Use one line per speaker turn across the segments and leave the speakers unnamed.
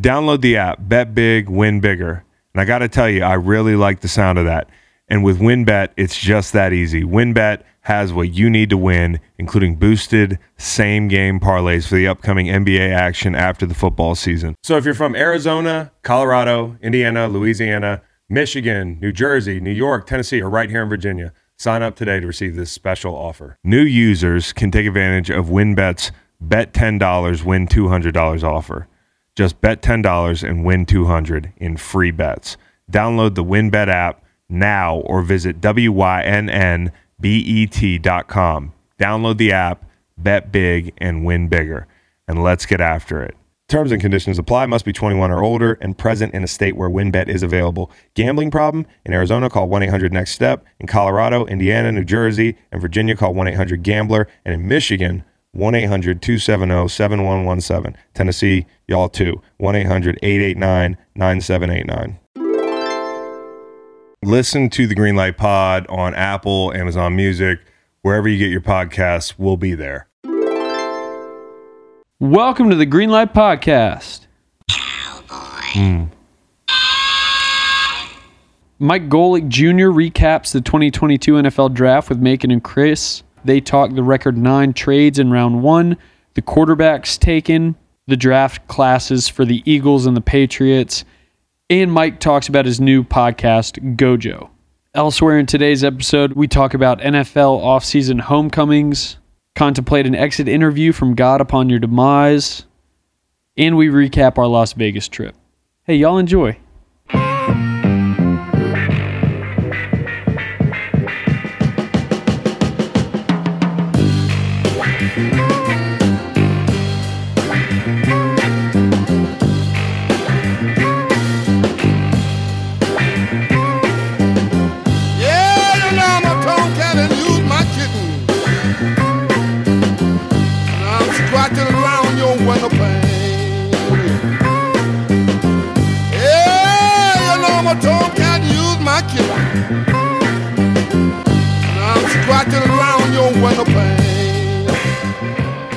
Download the app, bet big, win bigger. And I got to tell you, I really like the sound of that. And with WynnBET, it's just that easy. WynnBET has what you need to win, including boosted same game parlays for the upcoming NBA action after the football season. So if you're from Arizona, Colorado, Indiana, Louisiana, Michigan, New Jersey, New York, Tennessee, or right here in Virginia, sign up today to receive this special offer. New users can take advantage of WynnBET's bet $10, win $200 offer. Just bet $10 and win 200 in free bets. Download the WynnBET app now or visit wynnbet.com. Download the app, bet big and win bigger. And let's get after it. Terms and conditions apply. Must be 21 or older and present in a state where WynnBET is available. Gambling problem? In Arizona, call 1-800-NEXT-STEP. In Colorado, Indiana, New Jersey, and Virginia, call 1-800-GAMBLER. And in Michigan, 1 800 270 7117. Tennessee, y'all too. 1 800 889 9789. Listen to the Greenlight Pod on Apple, Amazon Music, wherever you get your podcasts, we'll be there.
Welcome to the Greenlight Podcast. Cowboy. Hmm. Mike Golic Jr. recaps the 2022 NFL Draft with Macon and Chris. They talk the record nine trades in round one, the quarterbacks taken, the draft classes for the Eagles and the Patriots, and Mike talks about his new podcast, Gojo. Elsewhere in today's episode, we talk about NFL offseason homecomings, contemplate an exit interview from God upon your demise, and we recap our Las Vegas trip. Hey, y'all enjoy.
no pain.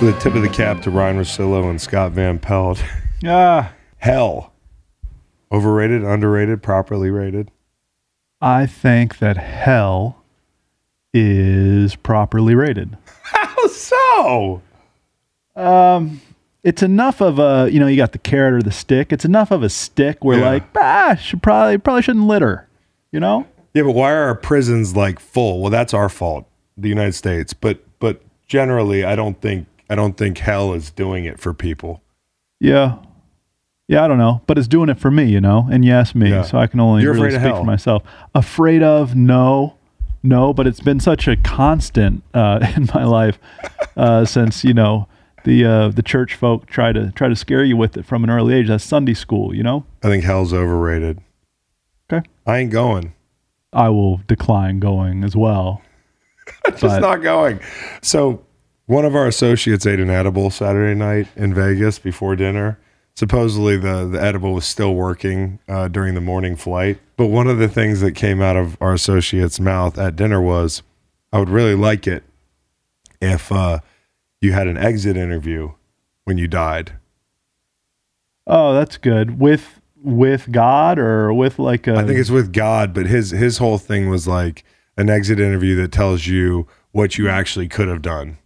With a tip of the cap to Ryen Russillo and Scott Van Pelt.
yeah,
Hell. Overrated, underrated, properly rated?
I think that Hell is properly rated.
How so?
Um, it's enough of a you know you got the carrot or the stick. It's enough of a stick where yeah. like ah should probably probably shouldn't litter, you know.
Yeah, but why are our prisons like full? Well, that's our fault the United States, but but generally, I don't think I don't think hell is doing it for people.
Yeah, yeah, I don't know, but it's doing it for me, you know. And yes, me, yeah. so I can only You're really speak for myself. Afraid of no, no, but it's been such a constant uh, in my life uh, since you know the uh, the church folk try to try to scare you with it from an early age. That's Sunday school, you know.
I think hell's overrated.
Okay,
I ain't going.
I will decline going as well.
just but, not going. So one of our associates ate an edible Saturday night in Vegas before dinner. Supposedly the the edible was still working uh, during the morning flight. But one of the things that came out of our associate's mouth at dinner was, "I would really like it if uh, you had an exit interview when you died."
Oh, that's good. With with God or with like
a I think it's with God, but his his whole thing was like an exit interview that tells you what you actually could have done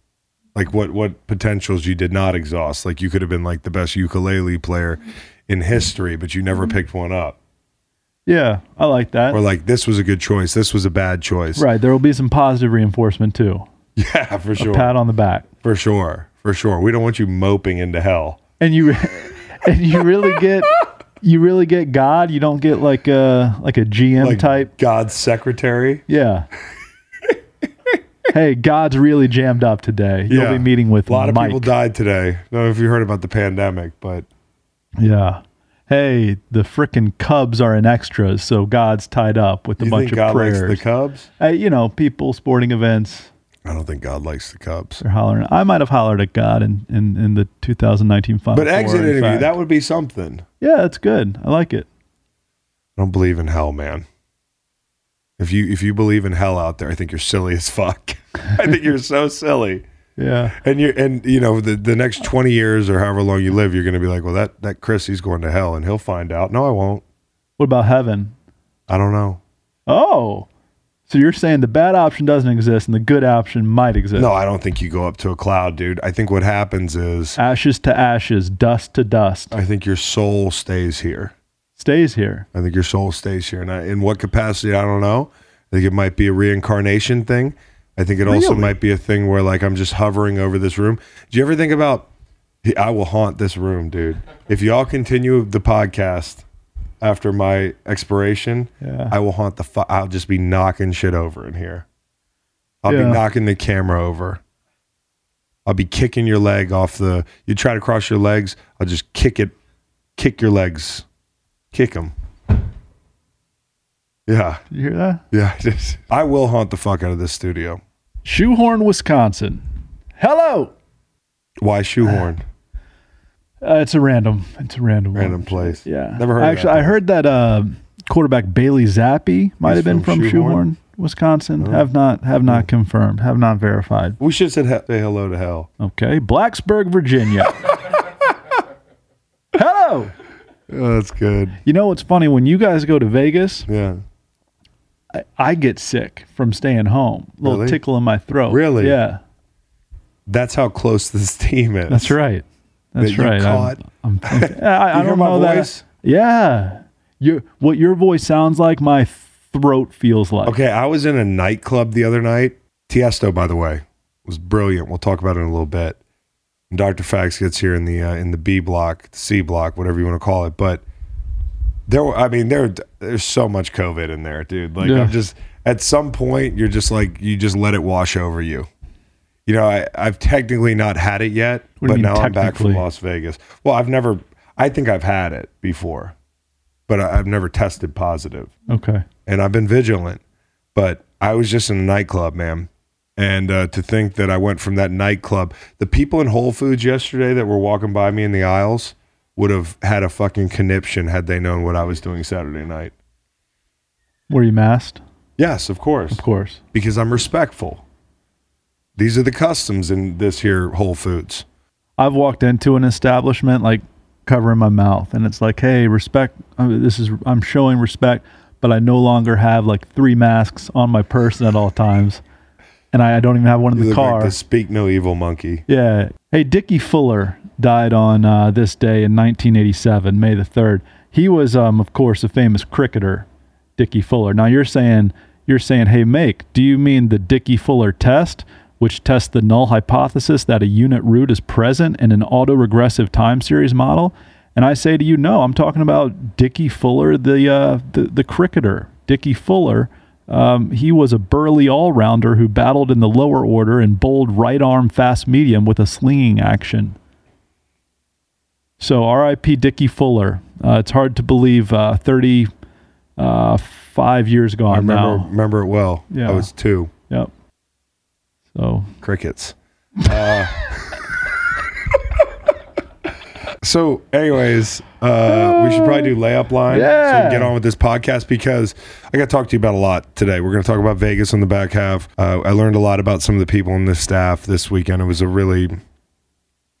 like what what potentials you did not exhaust like you could have been like the best ukulele player in history but you never mm-hmm. picked one up
yeah i like that
or like this was a good choice this was a bad choice
right there will be some positive reinforcement too
yeah for sure a
pat on the back
for sure for sure we don't want you moping into hell
and you and you really get you really get God. You don't get like a like a GM like type
God's secretary.
Yeah. hey, God's really jammed up today. You'll yeah. be meeting with
a lot
Mike. of
people died today. I don't know if you heard about the pandemic, but
yeah. Hey, the frickin' Cubs are in extras, so God's tied up with
a you
bunch
of
God prayers.
the Cubs,
hey, you know, people, sporting events.
I don't think God likes the Cubs.
They're hollering. I might have hollered at God in, in, in the 2019 Final
But exit
four,
interview, that would be something.
Yeah, that's good. I like it.
I don't believe in hell, man. If you if you believe in hell out there, I think you're silly as fuck. I think you're so silly.
Yeah.
And you and you know the the next 20 years or however long you live, you're going to be like, well, that that Chris he's going to hell and he'll find out. No, I won't.
What about heaven?
I don't know.
Oh. So you're saying the bad option doesn't exist and the good option might exist?
No, I don't think you go up to a cloud, dude. I think what happens is
ashes to ashes, dust to dust.
I think your soul stays here.
Stays here.
I think your soul stays here, and I, in what capacity I don't know. I think it might be a reincarnation thing. I think it really? also might be a thing where like I'm just hovering over this room. Do you ever think about I will haunt this room, dude? If y'all continue the podcast after my expiration, yeah. I will haunt the. Fu- I'll just be knocking shit over in here. I'll yeah. be knocking the camera over. I'll be kicking your leg off the. You try to cross your legs. I'll just kick it, kick your legs, kick them. Yeah.
You hear that?
Yeah. I, just, I will haunt the fuck out of this studio.
Shoehorn, Wisconsin. Hello.
Why shoehorn?
Uh, it's a random. It's a random.
Random one. place.
Yeah.
Never heard. Actually,
I heard that uh, quarterback Bailey Zappe might have been from, from Shoehorn, Shoehorn Wisconsin. Oh. Have not have not hmm. confirmed. Have not verified.
We should
have
said say hello to hell.
Okay, Blacksburg, Virginia. hello. Oh,
that's good.
You know what's funny when you guys go to Vegas?
Yeah.
I, I get sick from staying home. A little really? tickle in my throat.
Really?
Yeah.
That's how close this team is.
That's right. That's that right. caught. I'm, I'm, I'm I, I don't know that. Yeah, your what your voice sounds like, my throat feels like.
Okay, I was in a nightclub the other night. Tiesto, by the way, was brilliant. We'll talk about it in a little bit. And Dr. Fax gets here in the uh, in the B block, the C block, whatever you want to call it. But there, were, I mean, there there's so much COVID in there, dude. Like, yeah. I'm just at some point, you're just like you just let it wash over you you know, I, have technically not had it yet, what but now I'm back from Las Vegas. Well, I've never, I think I've had it before, but I, have never tested positive.
Okay.
And I've been vigilant, but I was just in a nightclub, man. And uh, to think that I went from that nightclub, the people in Whole Foods yesterday that were walking by me in the aisles would have had a fucking conniption had they known what I was doing Saturday night.
Were you masked?
Yes, of course.
Of course.
Because I'm respectful. These are the customs in this here Whole Foods.
I've walked into an establishment like covering my mouth, and it's like, hey, respect. this is I'm showing respect, but I no longer have like three masks on my person at all times, and I, I don't even have one in
the
car. Like
the speak no evil monkey.
Yeah. Hey, Dickie Fuller died on uh, this day in 1987, May the third. He was, um, of course, a famous cricketer, Dickie Fuller. Now you're saying you're saying, hey, make. Do you mean the Dickie Fuller test? which tests the null hypothesis that a unit root is present in an autoregressive time series model. And I say to you, no, I'm talking about Dickie Fuller, the, uh, the, the cricketer. Dickie Fuller, um, he was a burly all rounder who battled in the lower order and bowled right arm fast medium with a slinging action. So RIP Dickie Fuller. Uh, it's hard to believe uh, 35 uh, years gone I
remember, now. remember it well. Yeah. I was two.
Yep. Oh,
crickets. Uh, so, anyways, uh, we should probably do layup line
yeah. so we
can get on with this podcast because I got to talk to you about a lot today. We're going to talk about Vegas on the back half. Uh, I learned a lot about some of the people on this staff this weekend. It was a really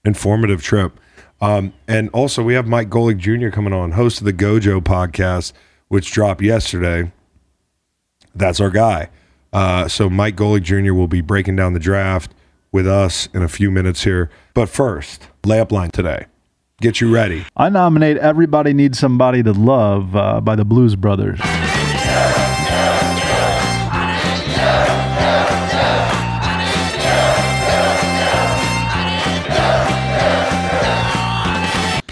informative trip. Um, and also, we have Mike Golic Jr. coming on, host of the Gojo podcast, which dropped yesterday. That's our guy. Uh, so Mike Golic Jr. will be breaking down the draft with us in a few minutes here. But first, layup line today. Get you ready.
I nominate Everybody Needs Somebody to Love uh, by the Blues Brothers. All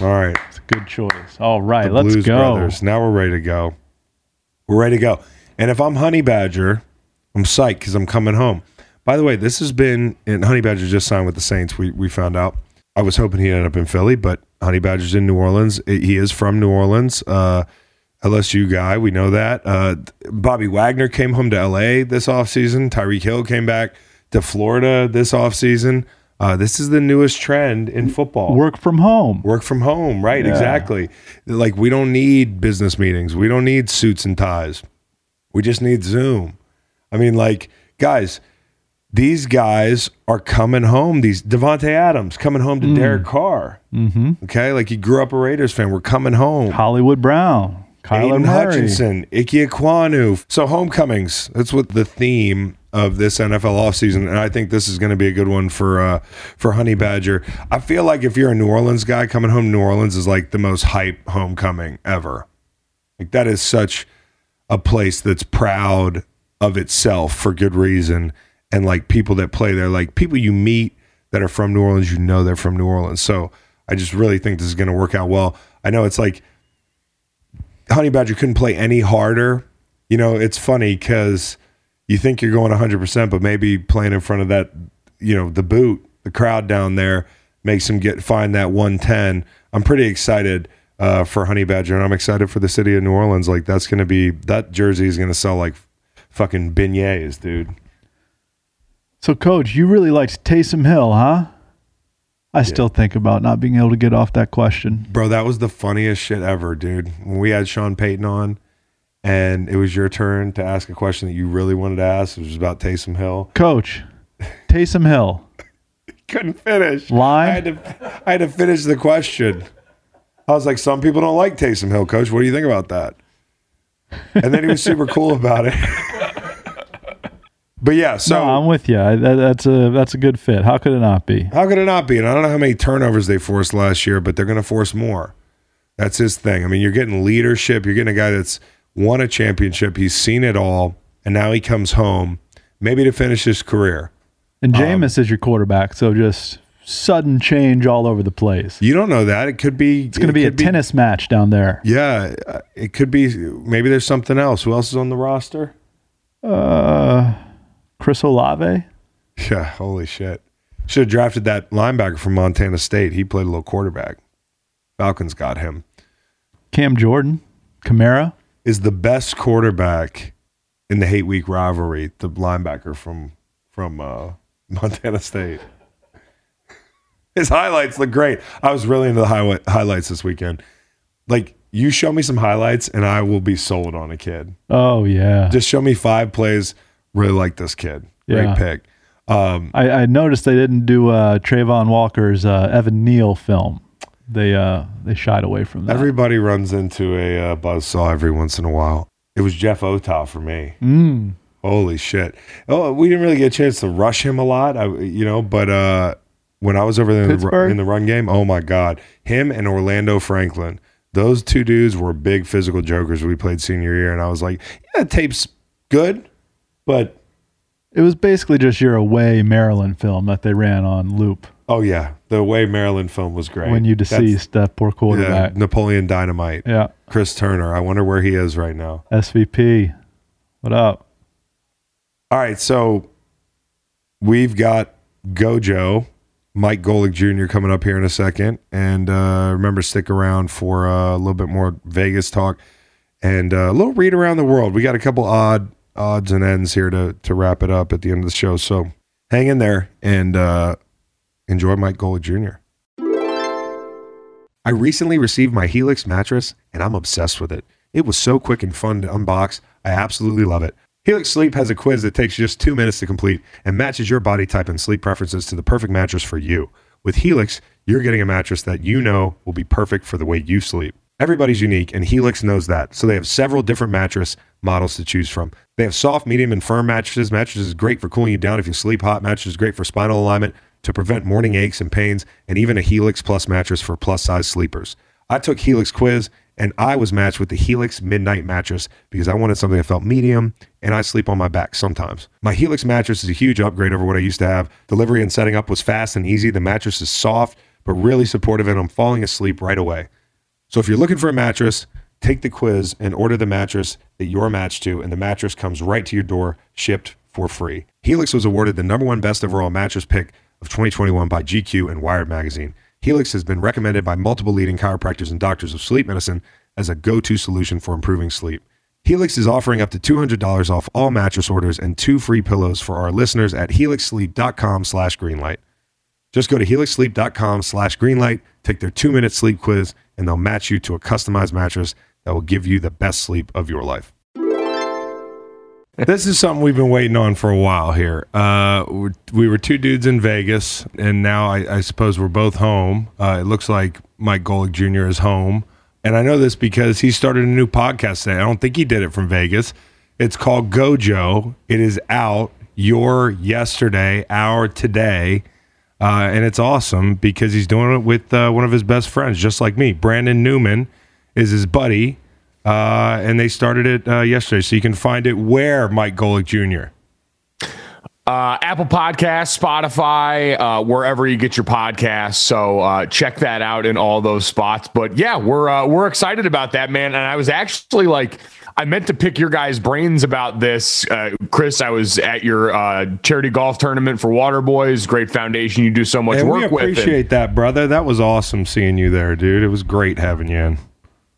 right. It's
a good choice. All right, the let's Blues go. Brothers.
Now we're ready to go. We're ready to go. And if I'm Honey Badger, I'm psyched because I'm coming home. By the way, this has been and Honey Badger just signed with the Saints. We we found out. I was hoping he'd end up in Philly, but Honey Badger's in New Orleans. He is from New Orleans. Uh, LSU guy, we know that. Uh, Bobby Wagner came home to LA this offseason. Tyreek Hill came back to Florida this offseason. Uh, this is the newest trend in football.
Work from home.
Work from home, right? Yeah. Exactly. Like we don't need business meetings. We don't need suits and ties. We just need Zoom. I mean, like, guys, these guys are coming home. These Davante Adams coming home to mm. Derek Carr.
Mm-hmm.
Okay, like he grew up a Raiders fan. We're coming home.
Hollywood Brown, Kyler Aidan Murray. Hutchinson,
Ickey Ekwonu. So homecomings. That's what the theme of this NFL offseason, and I think this is going to be a good one for uh, for Honey Badger. I feel like if you're a New Orleans guy, coming home New Orleans is like the most hype homecoming ever. Like that is such a place that's proud of itself for good reason. And like people that play there, like people you meet that are from New Orleans, you know they're from New Orleans. So I just really think this is going to work out well. I know it's like Honey Badger couldn't play any harder. You know, it's funny because you think you're going 100%, but maybe playing in front of that, you know, the boot, the crowd down there makes them get find that 110. I'm pretty excited uh, for Honey Badger, and I'm excited for the city of New Orleans. Like that's going to be that jersey is going to sell like fucking beignets, dude.
So, coach, you really liked Taysom Hill, huh? I yeah. still think about not being able to get off that question.
Bro, that was the funniest shit ever, dude. When we had Sean Payton on and it was your turn to ask a question that you really wanted to ask, which was about Taysom Hill.
Coach, Taysom Hill.
Couldn't finish.
Lie. I had,
to, I had to finish the question. I was like, some people don't like Taysom Hill, coach. What do you think about that? and then he was super cool about it. But yeah, so
no, I'm with you. That, that's a that's a good fit. How could it not be?
How could it not be? And I don't know how many turnovers they forced last year, but they're going to force more. That's his thing. I mean, you're getting leadership. You're getting a guy that's won a championship. He's seen it all, and now he comes home, maybe to finish his career.
And um, Jameis um, is your quarterback, so just sudden change all over the place.
You don't know that. It could
be. It's going to be a be, tennis match down there.
Yeah, it could be. Maybe there's something else. Who else is on the roster?
Uh, Chris Olave.
Yeah, holy shit. Should have drafted that linebacker from Montana State. He played a little quarterback. Falcons got him.
Cam Jordan, Kamara
is the best quarterback in the hate week rivalry. The linebacker from from uh, Montana State. His highlights look great. I was really into the highlights this weekend. Like you show me some highlights and I will be sold on a kid.
Oh yeah.
Just show me five plays. Really like this kid. Great yeah. pick.
Um, I, I, noticed they didn't do uh, Travon Walker's uh, Evan Neal film. They uh, they shied away from that.
Everybody runs into a uh, buzz saw every once in a while. It was Jeff Otah for me.
Mm.
Holy shit! Oh, we didn't really get a chance to rush him a lot, I, you know. But uh, when I was over there in the, in the, run game, oh my God, him and Orlando Franklin, those two dudes were big physical jokers. We played senior year, and I was like, yeah, tape's good, but.
It was basically just your Away Maryland film that they ran on loop.
Oh, yeah. The Away Maryland film was great.
When you deceased That's, that poor quarterback. Yeah,
Napoleon Dynamite.
Yeah.
Chris Turner. I wonder where he is right now.
SVP. What up?
All right. So we've got Gojo Mike Golic Jr. coming up here in a second. And uh, remember, stick around for uh, a little bit more Vegas talk and uh, a little read around the world. We got a couple odd odds and ends here to, to wrap it up at the end of the show. So hang in there and uh, enjoy Mike Golic Jr. I recently received my Helix mattress and I'm obsessed with it. It was so quick and fun to unbox. I absolutely love it. Helix Sleep has a quiz that takes just two minutes to complete and matches your body type and sleep preferences to the perfect mattress for you. With Helix, you're getting a mattress that you know will be perfect for the way you sleep. Everybody's unique, and Helix knows that, so they have several different mattress models to choose from. They have soft, medium, and firm mattresses. Mattresses is great for cooling you down if you sleep hot. Mattresses is great for spinal alignment, to prevent morning aches and pains, and even a Helix Plus mattress for plus size sleepers. I took Helix Quiz and I was matched with the Helix Midnight Mattress because I wanted something that felt medium and I sleep on my back sometimes. My Helix mattress is a huge upgrade over what I used to have. Delivery and setting up was fast and easy. The mattress is soft, but really supportive, and I'm falling asleep right away. So if you're looking for a mattress, take the quiz and order the mattress that you're matched to, and the mattress comes right to your door, shipped for free. Helix was awarded the number one best overall mattress pick of 2021 by GQ and Wired Magazine. Helix has been recommended by multiple leading chiropractors and doctors of sleep medicine as a go to solution for improving sleep. Helix is offering up to $200 off all mattress orders and two free pillows for our listeners at helixsleep.com slash greenlight. Just go to helixsleep.com slash greenlight, take their two-minute sleep quiz, and they'll match you to a customized mattress that will give you the best sleep of your life this is something we've been waiting on for a while here. Uh, we were two dudes in Vegas, and now I, I suppose we're both home. Uh, it looks like Mike Golic Jr. is home. And I know this because he started a new podcast today. I don't think he did it from Vegas. It's called Gojo. It is out your yesterday, our today. Uh, and it's awesome because he's doing it with uh, one of his best friends, just like me. Brandon Newman is his buddy uh, and they started it uh, yesterday. So you can find it where, Mike Golic Jr.?
Uh, Apple Podcasts, Spotify, uh, wherever you get your podcasts. So uh, check that out in all those spots. But yeah, we're uh, we're excited about that, man. And I was actually like, I meant to pick your guys' brains about this, uh, Chris. I was at your uh, charity golf tournament for Water Boys, great foundation you do so much and work with.
We appreciate with. that, brother. That was awesome seeing you there, dude. It was great having you in.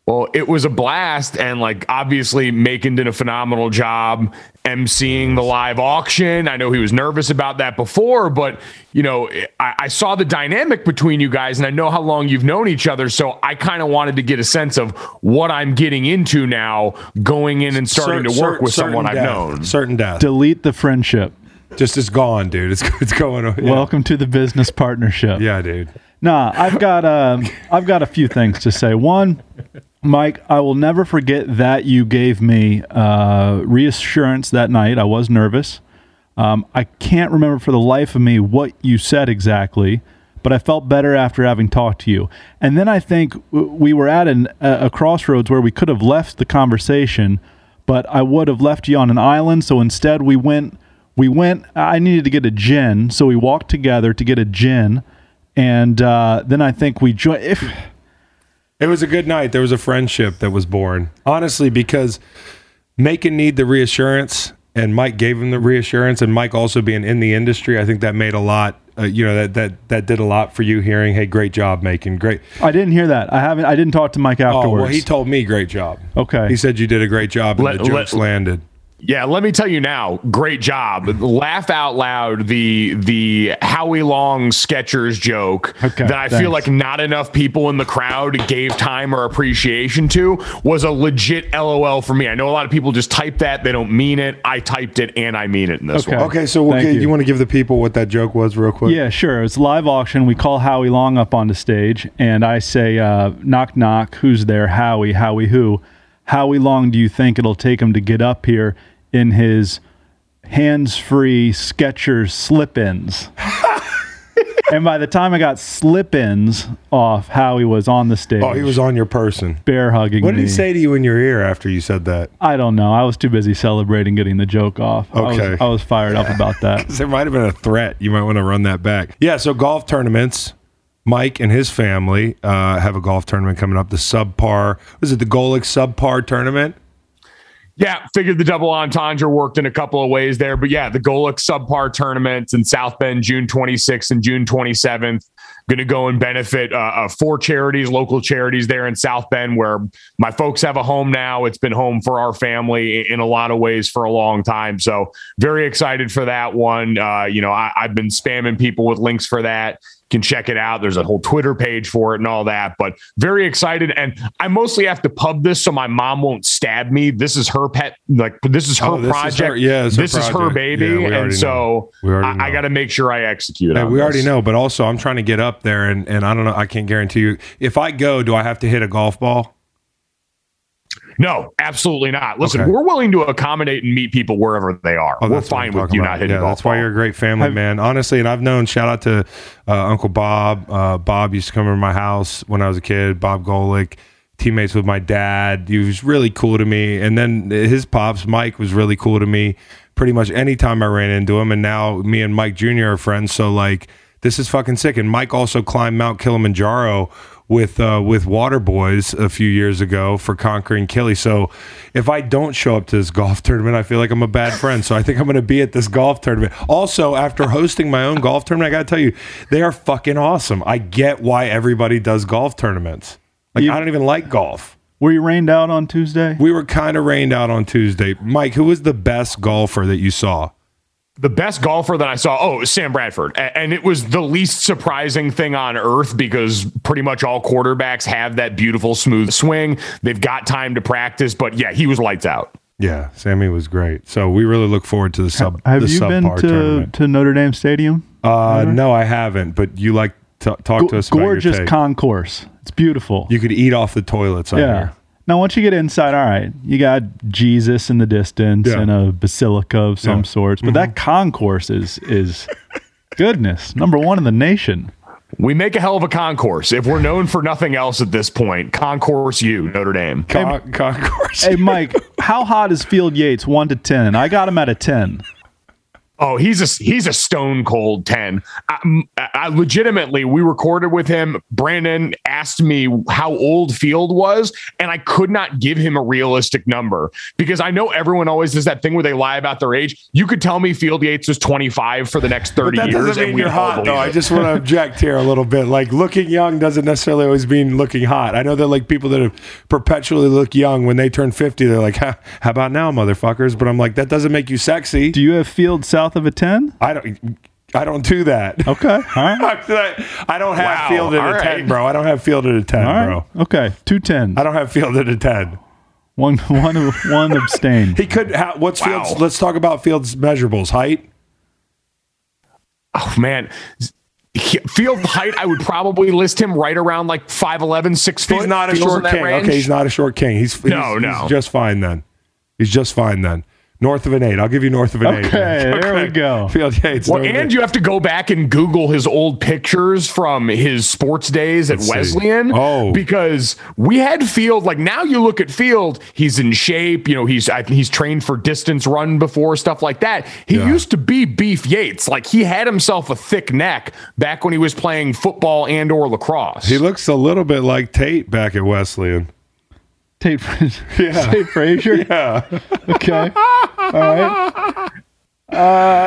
Well, it was a blast, and like obviously, Macon did a phenomenal job emceeing the live auction. I know he was nervous about that before, but you know, I, I saw the dynamic between you guys, and I know how long you've known each other, so I kind of wanted to get a sense of what I'm getting into now, going in and starting certain, to work with someone
death,
I've known.
Certain death.
Delete the friendship.
Just it's gone, dude. It's it's going. Yeah.
Welcome to the business partnership.
yeah, dude.
Nah, I've got um, I've got a few things to say. One. Mike, I will never forget that you gave me uh, reassurance that night. I was nervous. Um, I can't remember for the life of me what you said exactly, but I felt better after having talked to you. And then I think we were at an, a, crossroads where we could have left the conversation, but I would have left you on an island. So instead, we went. We went. I needed to get a gin, so we walked together to get a gin, and uh, then I think we joined.
It was a good night. There was a friendship that was born. Honestly, because Macon need the reassurance, and Mike gave him the reassurance, and Mike also being in the industry, I think that made a lot. Uh, you know that that that did a lot for you. Hearing, hey, great job, Macon Great.
I didn't hear that. I haven't. I didn't talk to Mike afterwards.
Oh, well, he told me great job.
Okay.
He said you did a great job, and let, the jokes let, landed.
Yeah, let me tell you now. Great job. Laugh out loud the the Howie Long Skechers joke okay, that I thanks. feel like not enough people in the crowd gave time or appreciation to was a legit LOL for me. I know a lot of people just type that they don't mean it. I typed it and I mean it in this okay.
one. Okay, so you. you want to give the people what that joke was real quick?
Yeah, sure. It's live auction. We call Howie Long up on the stage and I say, uh, "Knock knock, who's there? Howie, Howie who?" How long do you think it'll take him to get up here in his hands-free Skechers slip-ins? and by the time I got slip-ins off, Howie was on the stage.
Oh, he was on your person,
bear hugging.
What did he say to you in your ear after you said that?
I don't know. I was too busy celebrating getting the joke off. I was- I was, fired up about that.
Because there might have been a threat. You might want to run that back. Yeah. So golf tournaments. Mike and his family uh, have a golf tournament coming up. The subpar was it the Golic subpar tournament?
Yeah, figured the double entendre worked in a couple of ways there, but yeah, the Golic subpar tournament in South Bend, June 26th and June 27th. Going to go and benefit uh, uh, four charities, local charities there in South Bend, where my folks have a home now. It's been home for our family in a lot of ways for a long time. So very excited for that one. Uh, you know, I, have been spamming people with links for that can check it out. There's a whole Twitter page for it and all that, but very excited. And I mostly have to pub this so my mom won't stab me. This is her pet, like, this is her oh, this project. Is her, yeah, this project. is her baby. Yeah, and so I, I got to make sure I execute We
this. already know, but also I'm trying to get up there and, and I don't know, I can't guarantee you. If I go, do I have to hit a golf ball?
No, absolutely not. Listen, okay. we're willing to accommodate and meet people wherever they are. Oh, we're fine with you about. not hitting. Yeah,
that's ball. why you're a great family I've, man. Honestly, and I've known. Shout out to uh, Uncle Bob. Uh, Bob used to come over to my house when I was a kid. Bob Golic, teammates with my dad. He was really cool to me, and then his pops Mike was really cool to me. Pretty much anytime I ran into him, and now me and Mike Jr. are friends. So like, this is fucking sick. And Mike also climbed Mount Kilimanjaro with uh, with Waterboys a few years ago for conquering Kelly. So if I don't show up to this golf tournament, I feel like I'm a bad friend. So I think I'm going to be at this golf tournament. Also, after hosting my own golf tournament, I got to tell you, they are fucking awesome. I get why everybody does golf tournaments. Like you, I don't even like golf.
Were you rained out on Tuesday?
We were kind of rained out on Tuesday. Mike, who was the best golfer that you saw?
the best golfer that I saw, oh, Sam Bradford. And it was the least surprising thing on earth because pretty much all quarterbacks have that beautiful, smooth swing. They've got time to practice, but yeah, he was lights out.
Yeah, Sammy was great. So we really look forward to the sub.
Have the
you
been to, to Notre Dame Stadium?
Uh, no, I haven't. But you like to talk to us
gorgeous concourse. It's beautiful.
You could eat off the toilets. Yeah. Here.
Now, once you get inside, all right, you got Jesus in the distance yeah. and a basilica of some yeah. sorts, but mm-hmm. that concourse is is goodness number one in the nation.
We make a hell of a concourse. If we're known for nothing else at this point, concourse you, Notre Dame. Con-
hey, concourse. Hey, Mike, how hot is Field Yates? One to ten. I got him at a ten.
Oh, he's a he's a stone cold ten. I, I, legitimately, we recorded with him. Brandon asked me how old Field was, and I could not give him a realistic number because I know everyone always does that thing where they lie about their age. You could tell me Field Yates was twenty five for the next thirty that years. Doesn't mean you're
hot though. I just want to object here a little bit. Like looking young doesn't necessarily always mean looking hot. I know that like people that have perpetually look young when they turn fifty, they're like, huh, "How about now, motherfuckers?" But I'm like, that doesn't make you sexy.
Do you have Field South? south
of a 10? I don't. I don't do that.
Okay. All right.
I don't have wow. fielded at right. 10, bro. I don't have fielded at 10, right. bro.
Okay. Two ten.
I don't have fielded at 10.
One, one, one abstain.
He could. have what's wow. Fields? Let's talk about Fields' measurables. Height.
Oh man, field height. I would probably list him right around like 5'11", 6 foot. He's
not a short king. Okay, he's not a short king. He's, he's no, no. He's just fine then. He's just fine then. North of an eight. I'll give you north of an
okay, eight. Okay, there we go.
Field Yates. Well, and you have to go back and Google his old pictures from his sports days at Let's Wesleyan.
See. Oh,
because we had Field. Like now, you look at Field. He's in shape. You know, he's I, he's trained for distance run before stuff like that. He yeah. used to be Beef Yates. Like he had himself a thick neck back when he was playing football and or lacrosse.
He looks a little bit like Tate back at Wesleyan.
Tate, yeah. Tate Frazier?
Yeah.
Okay. All
right yeah.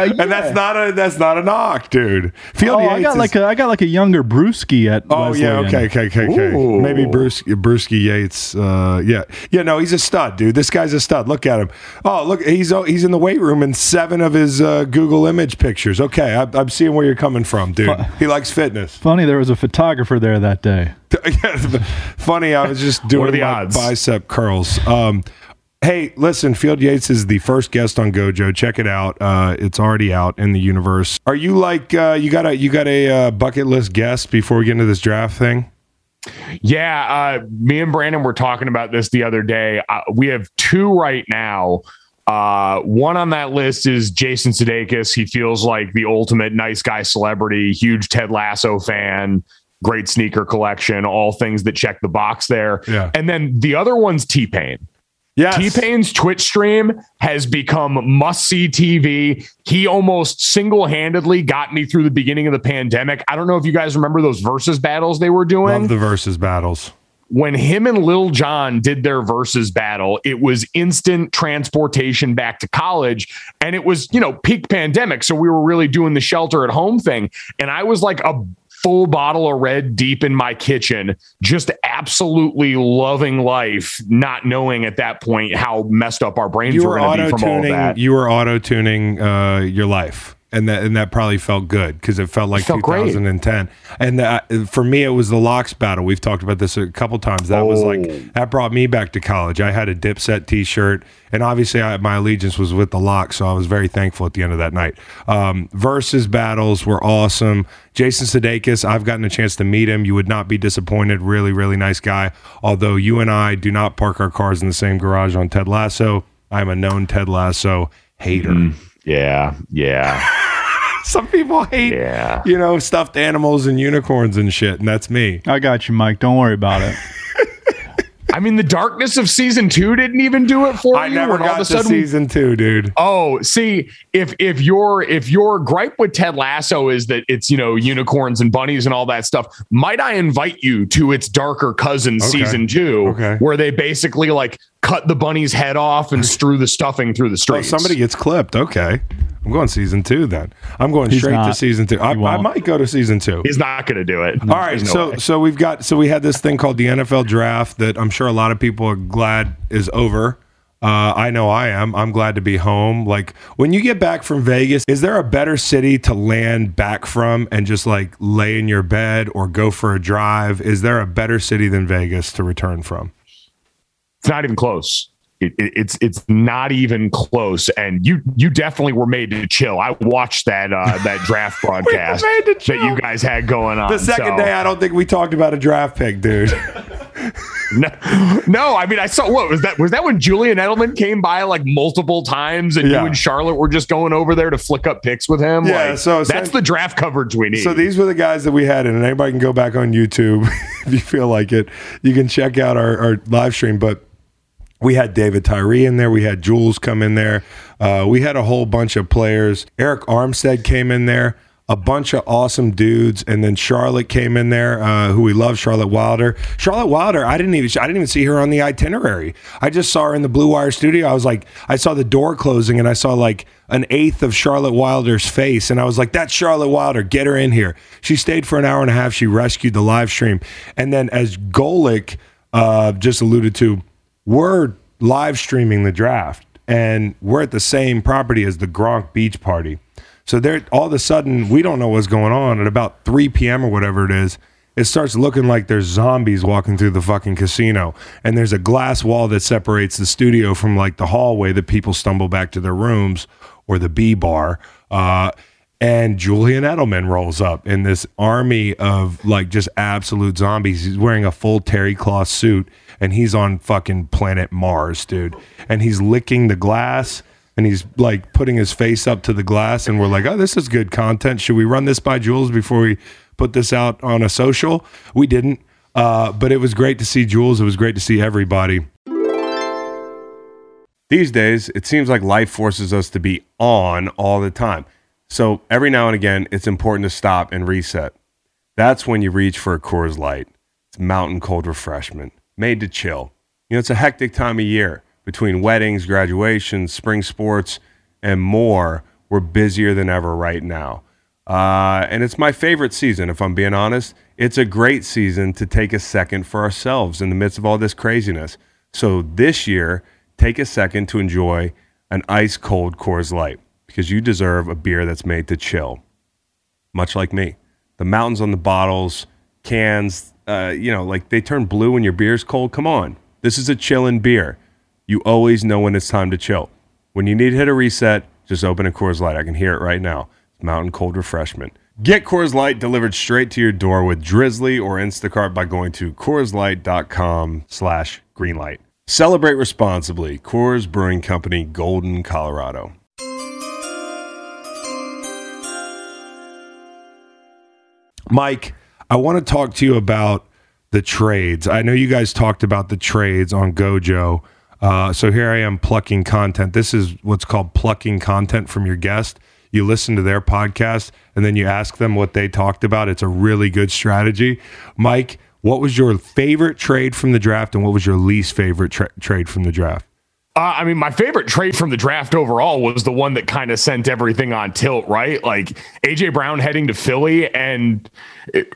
Uh, and that's not a that's not a knock, dude.
Field oh, Yates I got is, like a I got like a younger Brewski at. Oh Wesleyan.
yeah, okay, okay, okay, okay. Ooh. Maybe Brewski, Brewski Yates. Uh, yeah, yeah. No, he's a stud, dude. This guy's a stud. Look at him. Oh, look, he's uh, he's in the weight room in seven of his uh, Google image pictures. Okay, I, am seeing where you're coming from, dude. He likes fitness.
Funny, there was a photographer there that day.
Funny, I was just doing what are odds? bicep curls. Um, Hey, listen, Field Yates is the first guest on Gojo. Check it out. Uh, it's already out in the universe. Are you like uh, you got a you got a uh, bucket list guest before we get into this draft thing?
Yeah, uh, me and Brandon were talking about this the other day. Uh, we have two right now. Uh, one on that list is Jason Sudeikis. He feels like the ultimate nice guy celebrity, huge Ted Lasso fan, great sneaker collection, all things that check the box there.
Yeah.
And then the other one's T Pain
yeah, T
Pain's Twitch stream has become must see TV. He almost single handedly got me through the beginning of the pandemic. I don't know if you guys remember those versus battles they were doing. Love
the versus battles
when him and Lil Jon did their versus battle, it was instant transportation back to college. And it was, you know, peak pandemic. So we were really doing the shelter at home thing. And I was like a full bottle of red deep in my kitchen, just absolutely loving life, not knowing at that point how messed up our brains you were, were going to be from all that.
You were auto tuning uh, your life and that and that probably felt good because it felt like it felt 2010. Great. And that, for me, it was the LOX battle. We've talked about this a couple times. That oh. was like oh. that brought me back to college. I had a Dipset T-shirt, and obviously I, my allegiance was with the LOX, so I was very thankful at the end of that night. Um, versus battles were awesome. Jason Sudeikis, I've gotten a chance to meet him. You would not be disappointed. Really, really nice guy. Although you and I do not park our cars in the same garage on Ted Lasso. I'm a known Ted Lasso hater. Mm-hmm.
Yeah, yeah.
Some people hate, yeah. you know, stuffed animals and unicorns and shit, and that's me.
I got you, Mike. Don't worry about it.
I mean, the darkness of season two didn't even do it for
I you.
I
never got all of a sudden, season two, dude.
Oh, see, if if your if your gripe with Ted Lasso is that it's you know unicorns and bunnies and all that stuff, might I invite you to its darker cousin okay. season two, okay. where they basically like cut the bunny's head off and strew the stuffing through the oh, streets.
Oh, somebody gets clipped. Okay. I'm going season two then. I'm going He's straight not. to season two. I, I, might go to season two.
He's not going to do it.
All right. No so way. so we've got so we had this thing called the NFL draft that I'm sure a lot of people are glad is over. Uh, I know I am. I'm glad to be home. Like when you get back from Vegas, is there a better city to land back from and just like lay in your bed or go for a drive? Is there a better city than Vegas to return from?
It's not even close it, it, it's it's not even close. And you you definitely were made to chill. I watched that uh, that draft broadcast we that you guys had going on.
The second so. day, I don't think we talked about a draft pick, dude.
no, no. I mean, I saw what was that? Was that when Julian Edelman came by like multiple times, and yeah. you and Charlotte were just going over there to flick up picks with him? Yeah. Like, so that's the draft coverage we need.
So these were the guys that we had, in, and anybody can go back on YouTube if you feel like it. You can check out our, our live stream, but we had David Tyree in there. We had Jules come in there. Uh, we had a whole bunch of players. Arik Armstead came in there. A bunch of awesome dudes, and then Charlotte came in there, uh, who we love, Charlotte Wilder. Charlotte Wilder, I didn't even I didn't even see her on the itinerary. I just saw her in the Blue Wire studio. I was like, I saw the door closing, and I saw like an eighth of Charlotte Wilder's face. And I was like, that's Charlotte Wilder. Get her in here. She stayed for an hour and a half. She rescued the live stream. And then, as Golic uh, just alluded to, we're live streaming the draft and we're at the same property as the Gronk Beach Party. So there, all of a sudden, we don't know what's going on. At about 3 p.m. or whatever it is, it starts looking like there's zombies walking through the fucking casino, and there's a glass wall that separates the studio from like the hallway that people stumble back to their rooms or the B bar. Uh, and Julian Edelman rolls up in this army of like just absolute zombies. He's wearing a full terry cloth suit and he's on fucking planet Mars, dude. And he's licking the glass and he's like putting his face up to the glass and we're like, "Oh, this is good content. Should we run this by Jules before we put this out on a social?" We didn't. Uh, but it was great to see Jules. It was great to see everybody. These days, it seems like life forces us to be on all the time. So every now and again, it's important to stop and reset. That's when you reach for a Coors Light. It's mountain cold refreshment, made to chill. You know, it's a hectic time of year between weddings, graduations, spring sports, and more. We're busier than ever right now. Uh, and it's my favorite season, if I'm being honest. It's a great season to take a second for ourselves in the midst of all this craziness. So this year, take a second to enjoy an ice cold Coors Light because you deserve a beer that's made to chill, much like me. The mountains on the bottles, cans, uh, you know, like they turn blue when your beer's cold. Come on. This is a chilling beer. You always know when it's time to chill. When you need to hit a reset, just open a Coors Light. I can hear it right now. It's mountain cold refreshment. Get Coors Light delivered straight to your door with Drizzly or Instacart by going to CoorsLight.com slash greenlight. Celebrate responsibly. Coors Brewing Company, Golden, Colorado. Mike, I want to talk to you about the trades. I know you guys talked about the trades on Gojo. Uh, so here I am plucking content. This is what's called plucking content from your guest. You listen to their podcast and then you ask them what they talked about. It's a really good strategy. Mike, what was your favorite trade from the draft and what was your least favorite tra- trade from the draft?
Uh, I mean, my favorite trade from the draft overall was the one that kind of sent everything on tilt, right? Like AJ Brown heading to Philly and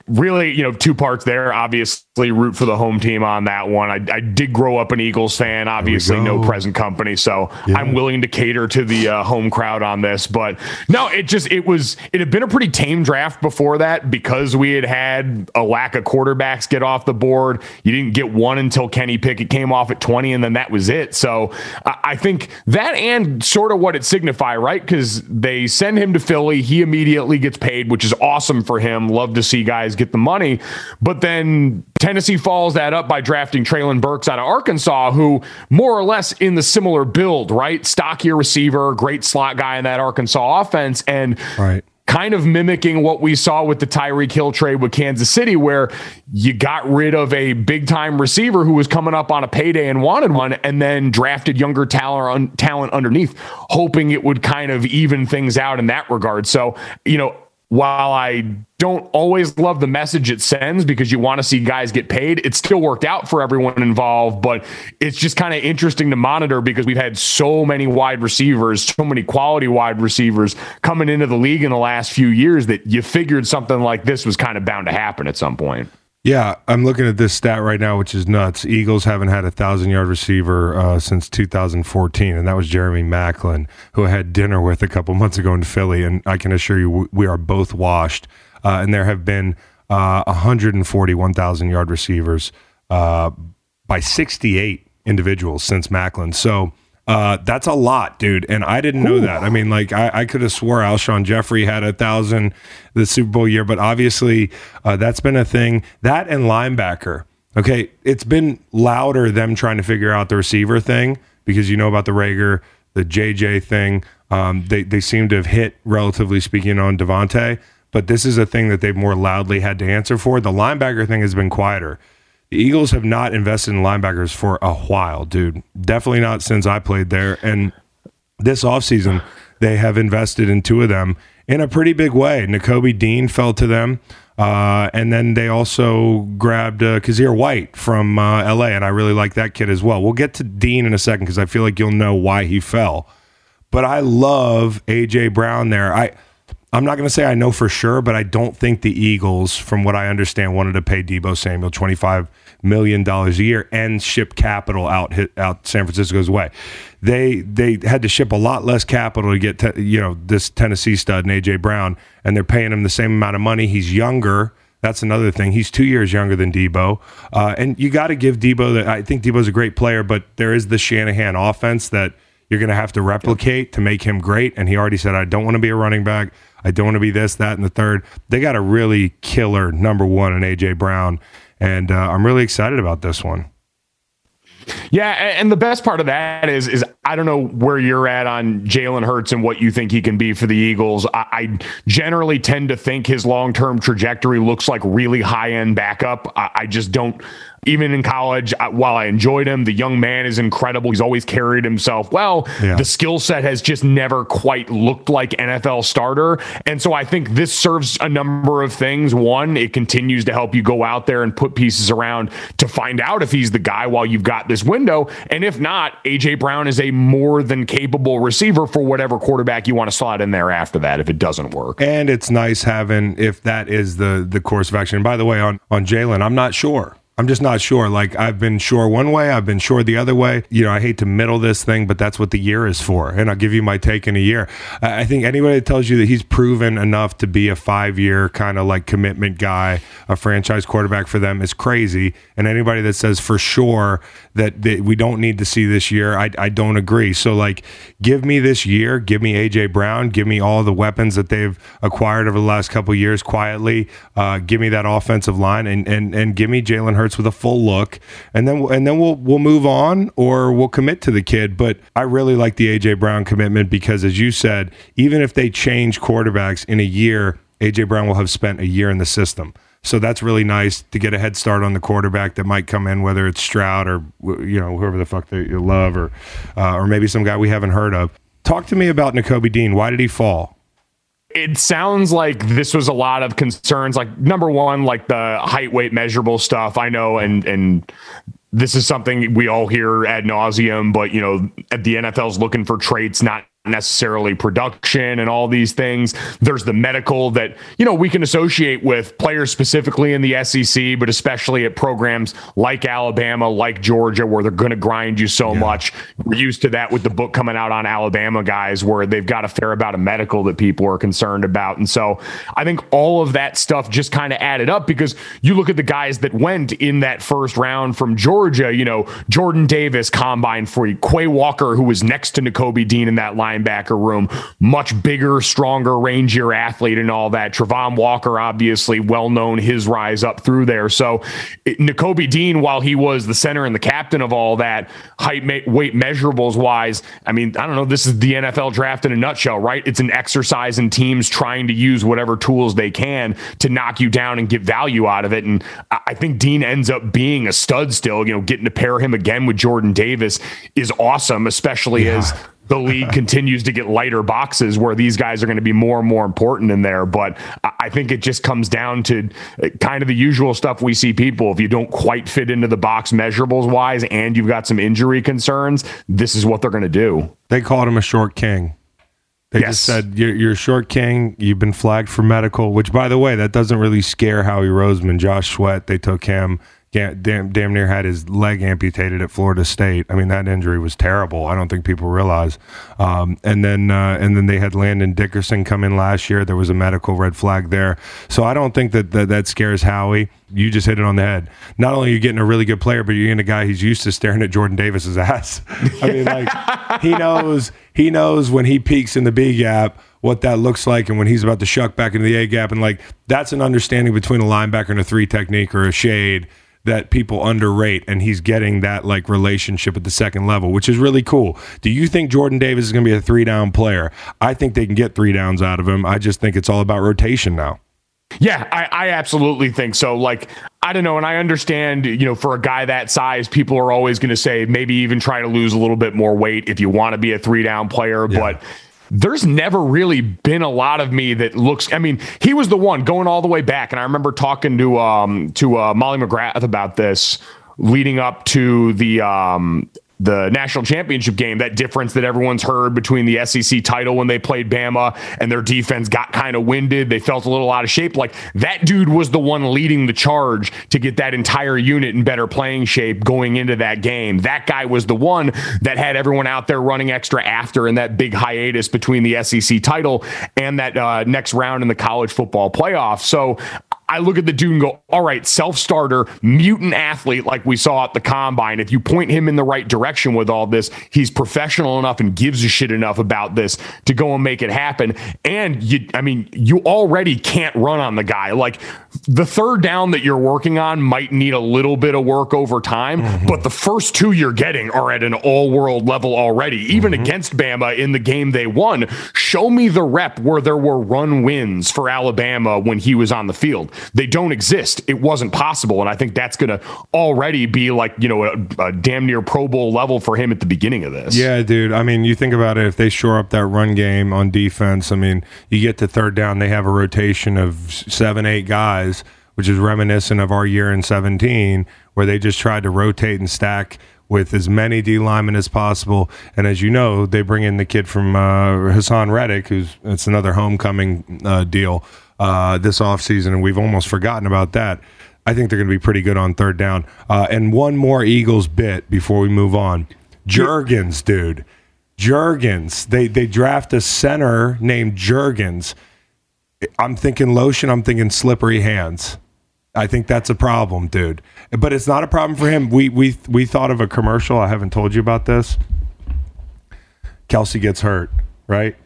really, you know, two parts there. Obviously, root for the home team on that one. I, I did grow up an Eagles fan, obviously, no present company. So yeah. I'm willing to cater to the uh, home crowd on this. But no, it just, it was, it had been a pretty tame draft before that because we had had a lack of quarterbacks get off the board. You didn't get one until Kenny Pickett came off at 20, and then that was it. So I, I think that and sort of what it signified, right? Because they send him to Philly. He immediately gets paid, which is awesome for him. Love to see guys get the money. But then Tennessee follows that up by drafting Treylon Burks out of Arkansas, who more or less in the similar build, right? Stockier receiver, great slot guy in that Arkansas offense. And
right
kind of mimicking what we saw with the Tyreek Hill trade with Kansas City, where you got rid of a big time receiver who was coming up on a payday and wanted one, and then drafted younger talent, talent underneath, hoping it would kind of even things out in that regard. So, you know, while I don't always love the message it sends because you want to see guys get paid, it still worked out for everyone involved. But it's just kind of interesting to monitor because we've had so many wide receivers, so many quality wide receivers coming into the league in the last few years that you figured something like this was kind of bound to happen at some point.
Yeah, I'm looking at this stat right now, which is nuts. Eagles haven't had a thousand yard receiver uh, since 2014, and that was Jeremy Maclin, who I had dinner with a couple months ago in Philly. And I can assure you, we are both washed. Uh, and there have been uh, 141,000 yard receivers uh, by 68 individuals since Macklin. So uh, that's a lot, dude. And I didn't know that. I mean, like I, I could have swore Alshon Jeffery had a thousand the Super Bowl year, but obviously uh, that's been a thing. That and linebacker. Okay, it's been louder them trying to figure out the receiver thing because you know about the Rager, the JJ thing. Um, they they seem to have hit, relatively speaking, on DeVonta, but this is a thing that they've more loudly had to answer for. The linebacker thing has been quieter the Eagles have not invested in linebackers for a while, dude. Definitely not since I played there. And this offseason, they have invested in two of them in a pretty big way. Nakobe Dean fell to them. Uh, and then they also grabbed uh, Kyzir White from uh, LA. And I really like that kid as well. We'll get to Dean in a second because I feel like you'll know why he fell. But I love AJ Brown there. I. I'm not going to say I know for sure, but I don't think the Eagles, from what I understand, wanted to pay Deebo Samuel 25 million dollars a year and ship capital out out San Francisco's way. They they had to ship a lot less capital to get te- you know this Tennessee stud and AJ Brown, and they're paying him the same amount of money. He's younger. That's another thing. He's two years younger than Deebo, uh, and you got to give Deebo. That I think Deebo's a great player, but there is the Shanahan offense that you're going to have to replicate to make him great. And he already said, I don't want to be a running back. I don't want to be this, that, and the third. They got a really killer number one in A.J. Brown and uh, I'm really excited about this one.
Yeah, and the best part of that is is I don't know where you're at on Jalen Hurts and what you think he can be for the Eagles. I, I generally tend to think his long term trajectory looks like really high end backup. I, I, just don't even in college, while I enjoyed him, the young man is incredible. He's always carried himself well. Yeah. The skill set has just never quite looked like NFL starter. And so I think this serves a number of things. One, it continues to help you go out there and put pieces around to find out if he's the guy while you've got this window. And if not, A.J. Brown is a more than capable receiver for whatever quarterback you want to slot in there after that if it doesn't work.
And it's nice having, if that is the, the course of action. And by the way, on, on Jalen, I'm not sure. I'm just not sure. Like I've been sure one way, I've been sure the other way. You know, I hate to middle this thing, but that's what the year is for. And I'll give you my take in a year. I think anybody that tells you that he's proven enough to be a five-year kind of like commitment guy, a franchise quarterback for them is crazy. And anybody that says for sure that, that we don't need to see this year, I, I don't agree. So like, give me this year, give me AJ Brown, give me all the weapons that they've acquired over the last couple years quietly. Uh, give me that offensive line, and and and give me Jalen. Hurts with a full look, and then and then we'll we'll move on or we'll commit to the kid. But I really like the AJ Brown commitment because, as you said, even if they change quarterbacks in a year, AJ Brown will have spent a year in the system. So that's really nice to get a head start on the quarterback that might come in, whether it's Stroud or you know whoever the fuck they love, or uh, or maybe some guy we haven't heard of. Talk to me about Nakobe Dean. Why did he fall?
it sounds like this was a lot of concerns. Like number one, like the height, weight, measurable stuff. I know, and and this is something we all hear ad nauseum. But you know, at the NFL's looking for traits, not necessarily production and all these things. There's the medical that, you know, we can associate with players specifically in the SEC, but especially at programs like Alabama, like Georgia, where they're going to grind you so yeah. much. We're used to that with the book coming out on Alabama guys, where they've got a fair amount of medical that people are concerned about. And so I think all of that stuff just kind of added up because you look at the guys that went in that first round from Georgia, you know, Jordan Davis, combine freak, Quay Walker, who was next to Nakobe Dean in that line linebacker room. Much bigger, stronger, rangier athlete and all that. Travon Walker, obviously, well known his rise up through there. So, it, Dean, while he was the center and the captain of all that, height, weight measurables wise, I mean, I don't know. This is the NFL draft in a nutshell, right? It's an exercise in teams trying to use whatever tools they can to knock you down and get value out of it. And I think Dean ends up being a stud still. You know, getting to pair him again with Jordan Davis is awesome, especially yeah. as the league continues to get lighter boxes where these guys are going to be more and more important in there. But I think it just comes down to uh, kind of the usual stuff we see people. If you don't quite fit into the box measurables wise and you've got some injury concerns, this is what they're going to do.
They called him a short king. They yes. just said, you're, you're, a short king. You've been flagged for medical, which, by the way, that doesn't really scare Howie Roseman. Josh Sweat, they took him damn, damn near had his leg amputated at Florida State. I mean, that injury was terrible. I don't think people realize. Um, and then uh, and then they had Landon Dickerson come in last year. There was a medical red flag there. So I don't think that that, that scares Howie. You just hit it on the head. Not only are you getting a really good player, but you're getting a guy who's used to staring at Jordan Davis's ass. I mean, like he knows he knows when he peaks in the B gap what that looks like and when he's about to shuck back into the A gap. And like that's an understanding between a linebacker and a three technique or a shade that people underrate, and he's getting that like relationship at the second level, which is really cool. Do you think Jordan Davis is going to be a three down player? I think they can get three downs out of him. I just think it's all about rotation now.
Yeah, I, I, absolutely think so. Like, I don't know. And I understand, you know, for a guy that size, people are always going to say maybe even try to lose a little bit more weight if you want to be a three down player. Yeah. But there's never really been a lot of me that looks. I mean, he was the one going all the way back, and I remember talking to um to uh, Molly McGrath about this leading up to the um the national championship game, that difference that everyone's heard between the SEC title when they played Bama and their defense got kind of winded. They felt a little out of shape. Like that dude was the one leading the charge to get that entire unit in better playing shape going into that game. That guy was the one that had everyone out there running extra after in that big hiatus between the SEC title and that uh, next round in the college football playoff. So I look at the dude and go, all right, self starter, mutant athlete like we saw at the combine. If you point him in the right direction with all this, he's professional enough and gives a shit enough about this to go and make it happen. And you, I mean, you already can't run on the guy. Like the third down that you're working on might need a little bit of work over time, mm-hmm. but the first two you're getting are at an all world level already, even mm-hmm. against Bama in the game they won. Show me the rep where there were run wins for Alabama when he was on the field they don't exist. It wasn't possible. And I think that's going to already be like, you know, a, a, damn near Pro Bowl level for him at the beginning of this.
Yeah, dude. I mean, you think about it, if they shore up that run game on defense, I mean, you get to third down, they have a rotation of seven, eight guys, which is reminiscent of our year in 17, where they just tried to rotate and stack with as many D linemen as possible. And as you know, they bring in the kid from uh, Haason Reddick, who's it's another homecoming uh, deal uh, this offseason, and we've almost forgotten about that. I think they're going to be pretty good on third down. Uh, and one more Eagles bit before we move on. Jurgens, dude. Jurgens. They they draft a center named Jurgens. I'm thinking lotion. I'm thinking slippery hands. I think that's a problem, dude. But it's not a problem for him. We we we thought of a commercial. I haven't told you about this. Kelce gets hurt, right?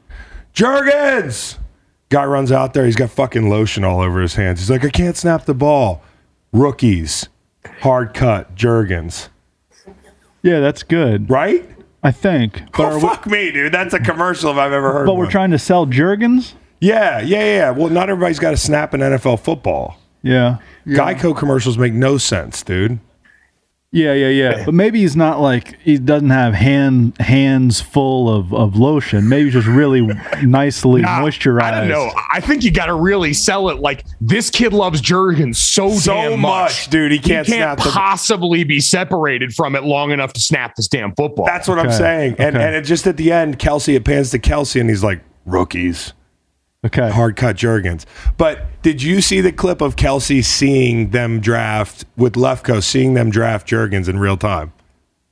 Jurgens. Guy runs out there. He's got fucking lotion all over his hands. He's like, I can't snap the ball. Rookies, hard cut, Jurgens.
Yeah, that's good.
Right?
I think.
But oh, fuck we, me, dude. That's a commercial if I've ever heard
But we're trying to sell Jurgens?
Yeah, yeah, yeah. Well, not everybody's got to snap an NFL football.
Yeah.
yeah. Geico commercials make no sense, dude.
Yeah, yeah, yeah. But maybe he's not like he doesn't have hand hands full of, of lotion. Maybe just really nicely nah, moisturized. I
don't know. I think you got to really sell it. Like this kid loves Jurgen so, so damn much, much,
dude.
He can't, he can't possibly be separated from it long enough to snap this damn football.
That's what okay. I'm saying. And okay. and just at the end, Kelce it pans to Kelce, and he's like rookies.
Okay.
Hard cut Jurgens. But did you see the clip of Kelce seeing them draft with Lefko, seeing them draft Jurgens in real time?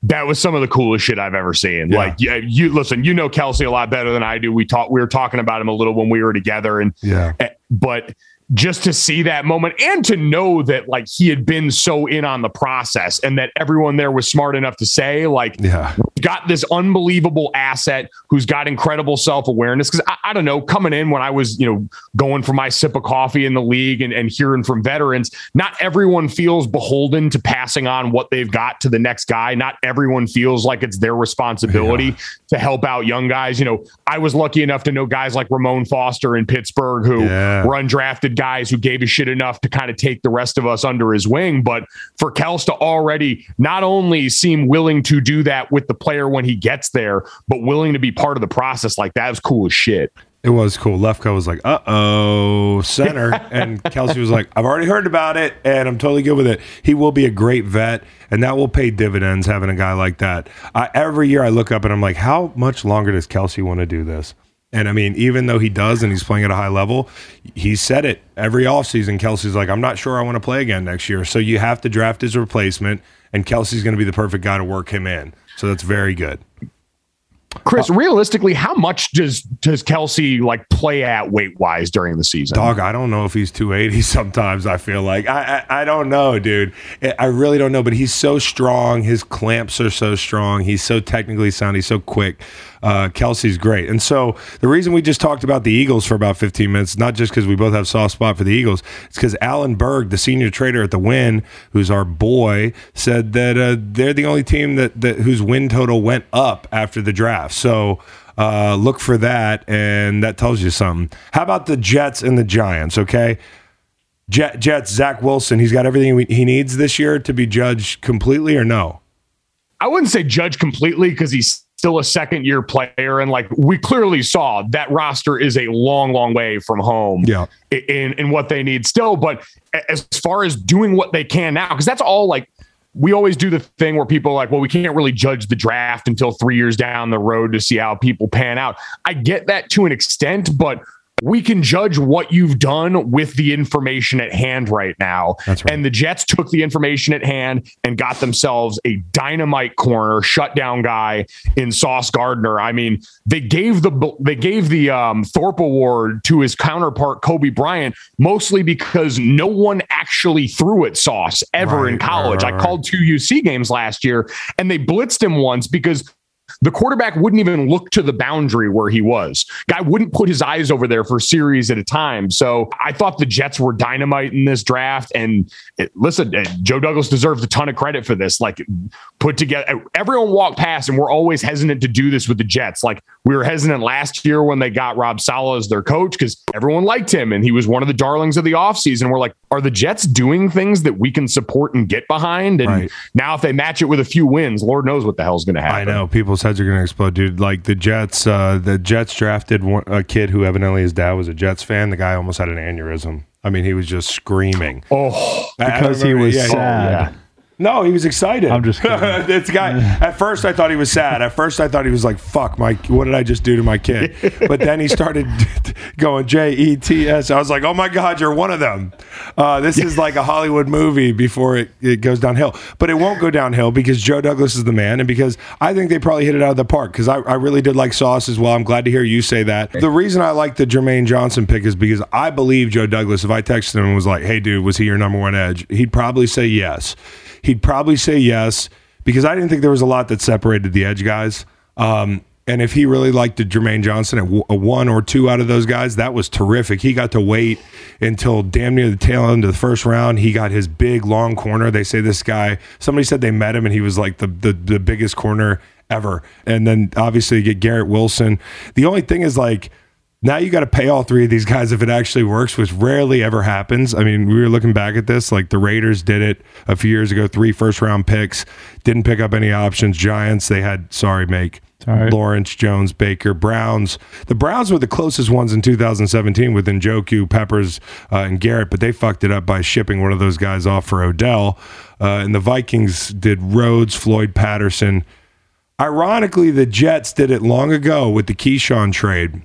That was some of the coolest shit I've ever seen. Yeah. Like, yeah, you listen, you know Kelce a lot better than I do. We talked, we were talking about him a little when we were together, and
yeah, eh,
but just to see that moment and to know that like he had been so in on the process and that everyone there was smart enough to say like yeah. got this unbelievable asset who's got incredible self-awareness because I, I, don't know coming in when i was you know going for my sip of coffee in the league and, and hearing from veterans not everyone feels beholden to passing on what they've got to the next guy not everyone feels like it's their responsibility yeah. to help out young guys you know i was lucky enough to know guys like ramon foster in pittsburgh who yeah. were undrafted guys who gave a shit enough to kind of take the rest of us under his wing. But for Kels to already not only seem willing to do that with the player when he gets there, but willing to be part of the process, like that was cool as shit.
It was cool. Lefko was like, "Uh oh, center," and Kelce was like, "I've already heard about it, and I'm totally good with it. He will be a great vet, and that will pay dividends having a guy like that." I, every year, I look up and I'm like, "How much longer does Kelce want to do this?" And I mean, even though he does and he's playing at a high level, he said it every offseason. Kelce's like, I'm not sure I want to play again next year. So you have to draft his replacement, and Kelce's going to be the perfect guy to work him in. So that's very good.
Chris, uh, realistically, how much does does Kelce like play at weight wise during the season?
Dog, I don't know if he's 280. Sometimes I feel like I, I I don't know, dude. I really don't know. But he's so strong. His clamps are so strong. He's so technically sound. He's so quick. Uh, Kelce's great. And so the reason we just talked about the Eagles for about 15 minutes, not just because we both have soft spot for the Eagles, it's because Alan Berg, the senior trader at the Win, who's our boy, said that uh, they're the only team that, that whose win total went up after the draft. So uh, look for that, and that tells you something. How about the Jets and the Giants? Okay. Jet, Jets, Zach Wilson, he's got everything he needs this year to be judged completely or no?
I wouldn't say judge completely because he's still a second year player. And like we clearly saw that roster is a long, long way from home
yeah.
in, in what they need still. But as far as doing what they can now, because that's all like we always do the thing where people are like, well, we can't really judge the draft until three years down the road to see how people pan out. I get that to an extent, but we can judge what you've done with the information at hand right now. Right. And the Jets took the information at hand and got themselves a dynamite corner shutdown guy in Sauce Gardner. I mean, they gave the they gave the um, Thorpe Award to his counterpart Coby Bryant mostly because no one actually threw at Sauce ever right, in college. Right, I called two UC games last year, and they blitzed him once because the quarterback wouldn't even look to the boundary where he was. Guy wouldn't put his eyes over there for series at a time. So I thought the Jets were dynamite in this draft. And it, eh, listen, eh, Joe Douglas deserves a ton of credit for this. Like, put together, eh, everyone walked past, and we're always hesitant to do this with the Jets. Like, we were hesitant last year when they got Rob Saleh as their coach because everyone liked him and he was one of the darlings of the offseason. We're like, are the Jets doing things that we can support and get behind? And right. now, if they match it with a few wins, Lord knows what the hell's going to happen. I
know people's heads are going to explode, dude. Like the Jets, uh, the Jets drafted one, a kid who evidently his dad was a Jets fan. The guy almost had an aneurysm. I mean, he was just screaming.
Oh, because he was yeah, sad. Yeah.
No, he was excited. I'm just kidding. this guy. At first, I thought he was sad. At first, I thought he was like, "Fuck, Mike, what did I just do to my kid?" But then he started going J E T S. I was like, "Oh my God, you're one of them." Uh, this is like a Hollywood movie before it, it goes downhill. But it won't go downhill because Joe Douglas is the man, and because I think they probably hit it out of the park. Because I, I really did like Sauce as well. I'm glad to hear you say that. The reason I like the Jermaine Johnson pick is because I believe Joe Douglas. If I texted him and was like, "Hey, dude, was he your number one edge?" He'd probably say yes he'd probably say yes because I didn't think there was a lot that separated the edge guys. Um, and if he really liked the Jermaine Johnson at w- one or two out of those guys, that was terrific. He got to wait until damn near the tail end of the first round. He got his big long corner. They say this guy. Somebody said they met him and he was like the the, the biggest corner ever. And then obviously you get Garrett Wilson. The only thing is like now you got to pay all three of these guys if it actually works, which rarely ever happens. I mean, we were looking back at this, like the Raiders did it a few years ago, three first round picks, didn't pick up any options. Giants, they had, sorry, make. Lawrence, Jones, Baker, Browns. The Browns were the closest ones in 2017 with Njoku, Peppers, uh, and Garrett, but they fucked it up by shipping one of those guys off for Odell. Uh, and the Vikings did Rhodes, Floyd Patterson. Ironically, the Jets did it long ago with the Keyshawn trade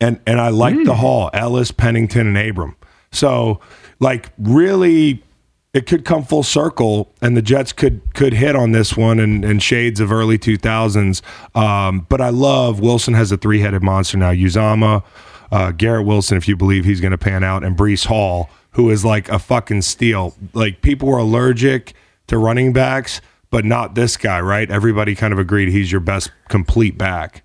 and and I like mm. the hmm. haul Ellis, Pennington, and Abraham. So like really, it could come full circle, and the Jets could could hit on this one and, and shades of early two thousands. Um, but I love Wilson has a three headed monster now. Uzama, uh, Garrett Wilson, if you believe he's going to pan out, and Breece Hall, who is like a fucking steal. Like people were allergic to running backs, but not this guy, right? Everybody kind of agreed he's your best complete back.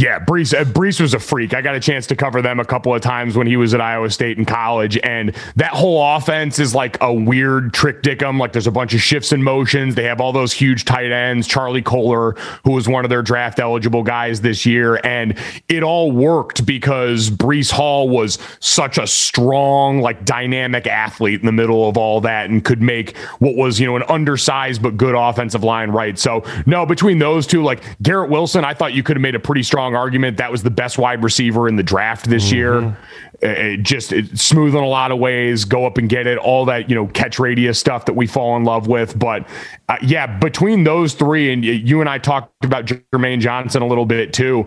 Yeah, Breece. Uh, Breece was a freak. I got a chance to cover them a couple of times when he was at Iowa State in college, and that whole offense is like a weird trick dickum. Like there's a bunch of shifts and motions. They have all those huge tight ends. Charlie Kolar, who was one of their draft eligible guys this year, and it all worked because Breece Hall was such a strong, like dynamic athlete in the middle of all that, and could make what was you know an undersized but good offensive line right. So no, between those two, like Garrett Wilson, I thought you could have made a pretty strong strong argument that was the best wide receiver in the draft this mm-hmm. year it uh, uh, just it's uh, smooth in a lot of ways go up and get it all that you know catch radius stuff that we fall in love with but uh, yeah between those three and you and i talked about jermaine johnson a little bit too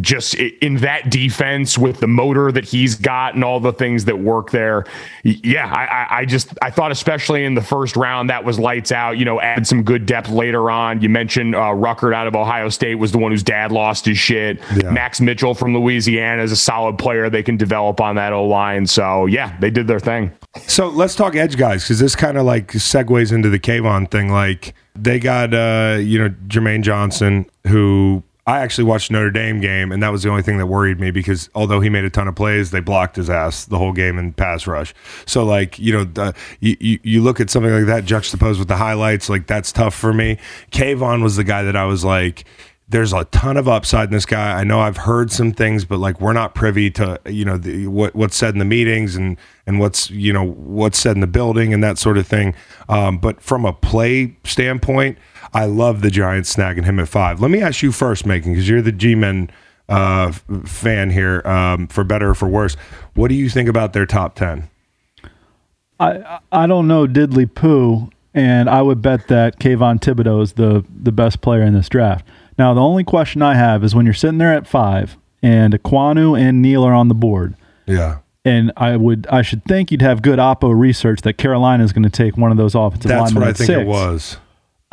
just in that defense with the motor that he's got and all the things that work there yeah i i just i thought especially in the first round that was lights out you know add some good depth later on you mentioned uh, ruckert out of ohio state was the one whose dad lost his shit yeah. max mitchell from louisiana is a solid player they can develop on that O line. So yeah, they did their thing.
So let's talk edge guys because this kind of like segues into the Kayvon thing. Like they got uh, you know Jermaine Johnson, who I actually watched Notre Dame game, and that was the only thing that worried me because although he made a ton of plays, they blocked his ass the whole game in pass rush. So like you know, the, you, you, you look at something like that juxtaposed with the highlights, like that's tough for me. Kayvon was the guy that I was like there's a ton of upside in this guy. I know I've heard some things, but like we're not privy to you know the, what what's said in the meetings and and what's you know what's said in the building and that sort of thing. Um, but from a play standpoint, I love the Giants snagging him at five. Let me ask you first, making because you're the G-men uh, fan here, um, for better or for worse. What do you think about their top ten?
I I don't know diddly poo, and I would bet that Kayvon Thibodeaux is the the best player in this draft. Now, the only question I have is when you're sitting there at five and Ekwonu and Neal are on the board.
Yeah.
And I would, I should think you'd have good Oppo research that Carolina is going to take one of those offensive That's linemen. That's what I think six. it was.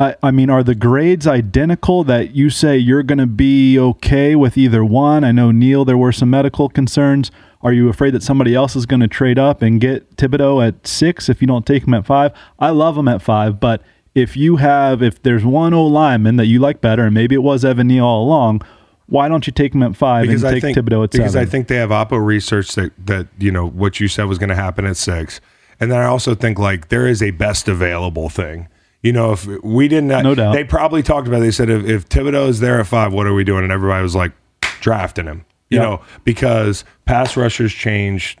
I, I, mean, are the grades identical that you say you're going to be okay with either one? I know Neal, there were some medical concerns. Are you afraid that somebody else is going to trade up and get Thibodeaux at six if you don't take him at five? I love him at five, but if you have if there's one old lineman that you like better, and maybe it was Evan Neal all along, why don't you take him at five because and I take think, Thibodeaux
at because seven? I think they have Oppo research that that you know what you said was going to happen at six, and then I also think like there is a best available thing. You know, if we didn't, no doubt. they probably talked about. It. They said if, if Thibodeaux is there at five, what are we doing? And everybody was like drafting him. You yep. know, because pass rushers change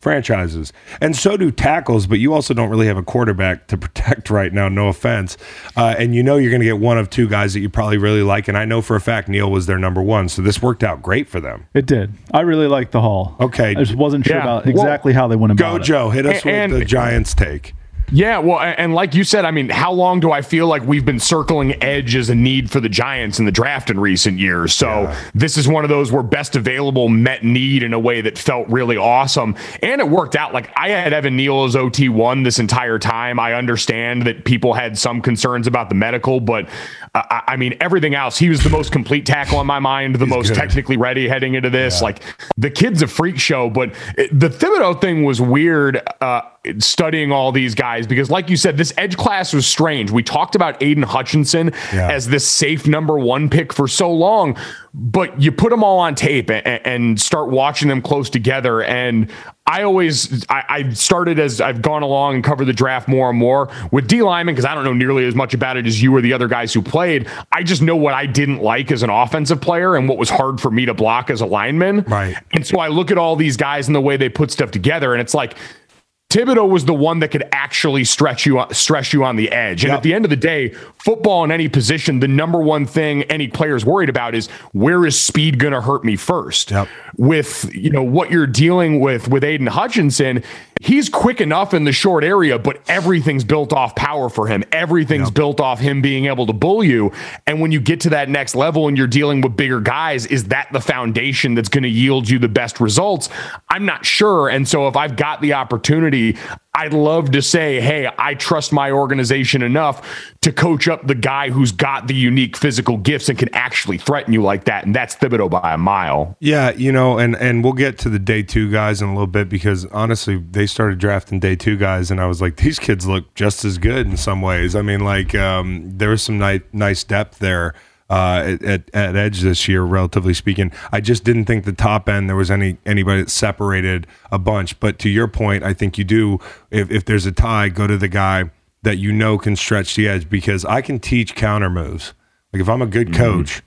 franchises. And so do tackles, but you also don't really have a quarterback to protect right now, no offense. Uh, and you know you're going to get one of two guys that you probably really like. And I know for a fact Neal was their number one. So this worked out great for them.
It did. I really liked the haul.
Okay. I
just wasn't sure yeah. about exactly well, how they went about
Go, it.
Go,
Joe. Hit us and, with and, the Giants take.
Yeah, well, and like you said, I mean, how long do I feel like we've been circling edge as a need for the Giants in the draft in recent years? So yeah. this is one of those where best available met need in a way that felt really awesome. And it worked out. Like I had Evan Neal as OT1 this entire time. I understand that people had some concerns about the medical, but I, I, mean, everything else, he was the most complete tackle in my mind, the He's most good. technically ready heading into this. Yeah. Like the kid's a freak show, but it, the Thibodeaux thing was weird. Uh, studying all these guys because like you said this edge class was strange we talked about aidan hutchinson yeah. as this safe number one pick for so long but you put them all on tape and, and, start watching them close together. And I always, I, I, started as I've gone along and covered the draft more and more with D Lyman because I don't know nearly as much about it as you or the other guys who played. I just know what I didn't like as an offensive player and what was hard for me to block as a lineman.
Right.
And so I look at all these guys and the way they put stuff together, and it's like Thibodeaux was the one that could actually stretch you stretch you on the edge. And yep. at the end of the day, football in any position, the number one thing any player is worried about is where is speed going to hurt me first. Yep. With you know what you're dealing with with Aidan Hutchinson, he's quick enough in the short area, but everything's built off power for him. Everything's yep. built off him being able to bull you. And when you get to that next level and you're dealing with bigger guys, is that the foundation that's going to yield you the best results? I'm not sure. And so if I've got the opportunity I'd love to say, hey, I trust my organization enough to coach up the guy who's got the unique physical gifts and can actually threaten you like that. And that's Thibodeaux by a mile.
Yeah, you know, and and we'll get to the day two guys in a little bit because honestly, they started drafting day two guys, and I was like, these kids look just as good in some ways. I mean, like um, there was some ni- nice depth there uh, at, at edge this year, relatively speaking. I just didn't think the top end there was any anybody that separated a bunch. But to your point, I think you do. If if there's a tie, go to the guy that you know can stretch the edge because I can teach counter moves. Like if I'm a good mm-hmm. coach,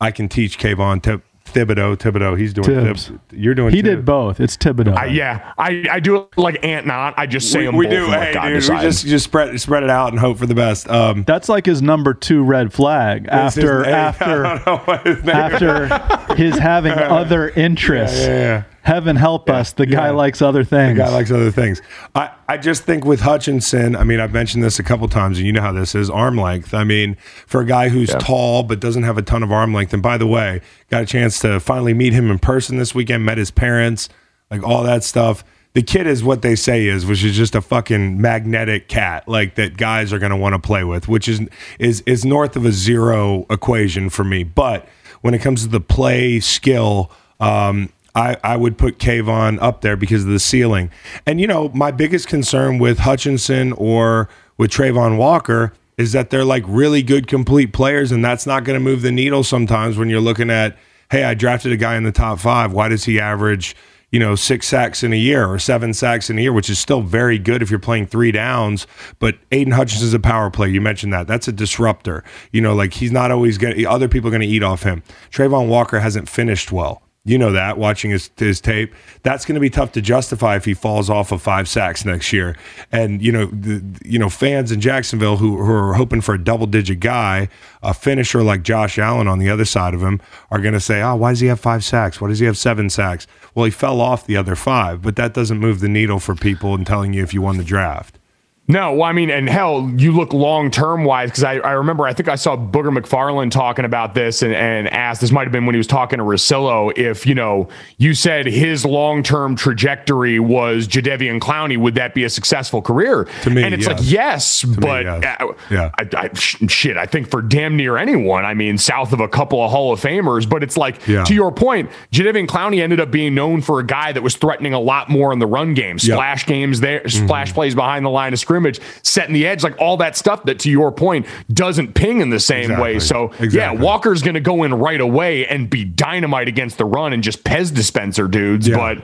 I can teach Kayvon to. Thibodeaux, Thibodeaux. He's doing Tibbs. you're doing.
He Tibbs. did both. It's Thibodeaux. I,
yeah, I, I do it like Ant Not. I just say we, them. We do. Hey, dude, we
just just spread spread it out and hope for the best.
Um, That's like his number two red flag after his, after his after his having other interests. Yeah, yeah, yeah heaven help yeah, us, the guy yeah. likes other things. The
guy likes other things. I, I just think with Hutchinson, I mean, I've mentioned this a couple times, and you know how this is arm length. I mean, for a guy who's yeah. tall but doesn't have a ton of arm length, and by the way, got a chance to finally meet him in person this weekend, met his parents, like all that stuff. The kid is what they say is, which is just a fucking magnetic cat, like that guys are going to want to play with, which is is is north of a zero equation for me. But when it comes to the play skill, um, I, I would put Kayvon up there because of the ceiling. And, you know, my biggest concern with Hutchinson or with Travon Walker is that they're like really good complete players, and that's not going to move the needle sometimes when you're looking at, hey, I drafted a guy in the top five. Why does he average, you know, six sacks in a year or seven sacks in a year, which is still very good if you're playing three downs? But Aidan Hutchinson is a power player. You mentioned that. That's a disruptor. You know, like he's not always going to, other people are going to eat off him. Travon Walker hasn't finished well you know that watching his, his tape, that's going to be tough to justify if he falls off of five sacks next year. And you know, the, you know, fans in Jacksonville who, who are hoping for a double digit guy, a finisher like Josh Allen on the other side of him, are going to say, "Oh, why does he have five sacks? Why does he have seven sacks?" Well, he fell off the other five, but that doesn't move the needle for people in telling you if you won the draft.
No, well, I mean, and hell, you look long term wise because I, I remember I think I saw Booger McFarland talking about this and, and asked this might have been when he was talking to Russillo if you know you said his long term trajectory was Jadeveon Clowney would that be a successful career? To me, and it's yes. like yes, to but me, yes. I, uh, yeah, I, I, shit, I think for damn near anyone, I mean, south of a couple of Hall of Famers, but it's like yeah. to your point, Jadeveon Clowney ended up being known for a guy that was threatening a lot more in the run game, splash yep. games there, splash mm-hmm. plays behind the line of scrimmage scrimmage, setting the edge, like all that stuff that, to your point, doesn't ping in the same exactly. way. So, exactly. yeah, Walker's going to go in right away and be dynamite against the run and just Pez dispenser dudes. Yeah. But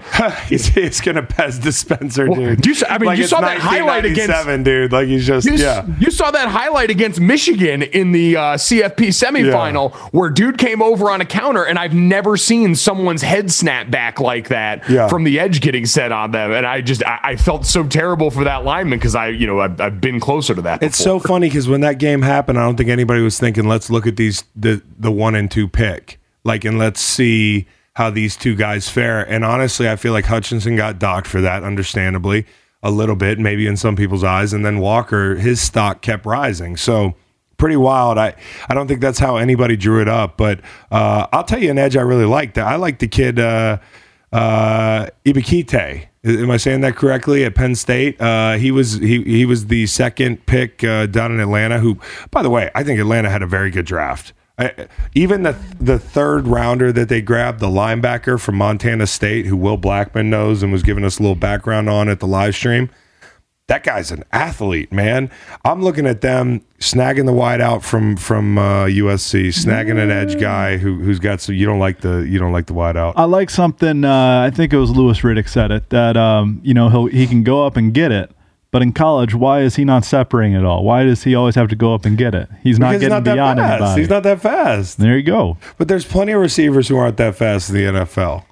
it's going to Pez dispenser well, dude. You,
I mean, like you saw that highlight against
dude. Like he's just
you,
yeah.
You saw that highlight against Michigan in the uh, CFP semifinal yeah. where dude came over on a counter, and I've never seen someone's head snap back like that yeah. from the edge getting set on them, and I just I, I felt so terrible for that lineman because I you know, I've, I've been closer to that.
It's so funny because when that game happened, I don't think anybody was thinking, let's look at these the the one and two pick, like, and let's see how these two guys fare. And honestly, I feel like Hutchinson got docked for that, understandably, a little bit, maybe in some people's eyes. And then Walker, his stock kept rising, so pretty wild. I, I don't think that's how anybody drew it up, but uh, I'll tell you an edge I really liked. I like the kid. Uh, uh, Am I saying that correctly? At Penn State, uh, he was he he was the second pick uh, down in Atlanta. Who, by the way, I think Atlanta had a very good draft. I, even the the third rounder that they grabbed, the linebacker from Montana State, who Will Blackmon knows and was giving us a little background on at the live stream that guy's an athlete, man. I'm looking at them snagging the wide out from from uh, USC, snagging an edge guy who who's got so you don't like the you don't like the wide out.
I like something. Uh, I think it was Louis Riddick said it that um, you know he he can go up and get it. But in college, why is he not separating at all? Why does he always have to go up and get it? He's not because getting he's not beyond
fast.
anybody.
He's not that fast.
There you go.
But there's plenty of receivers who aren't that fast in the NFL.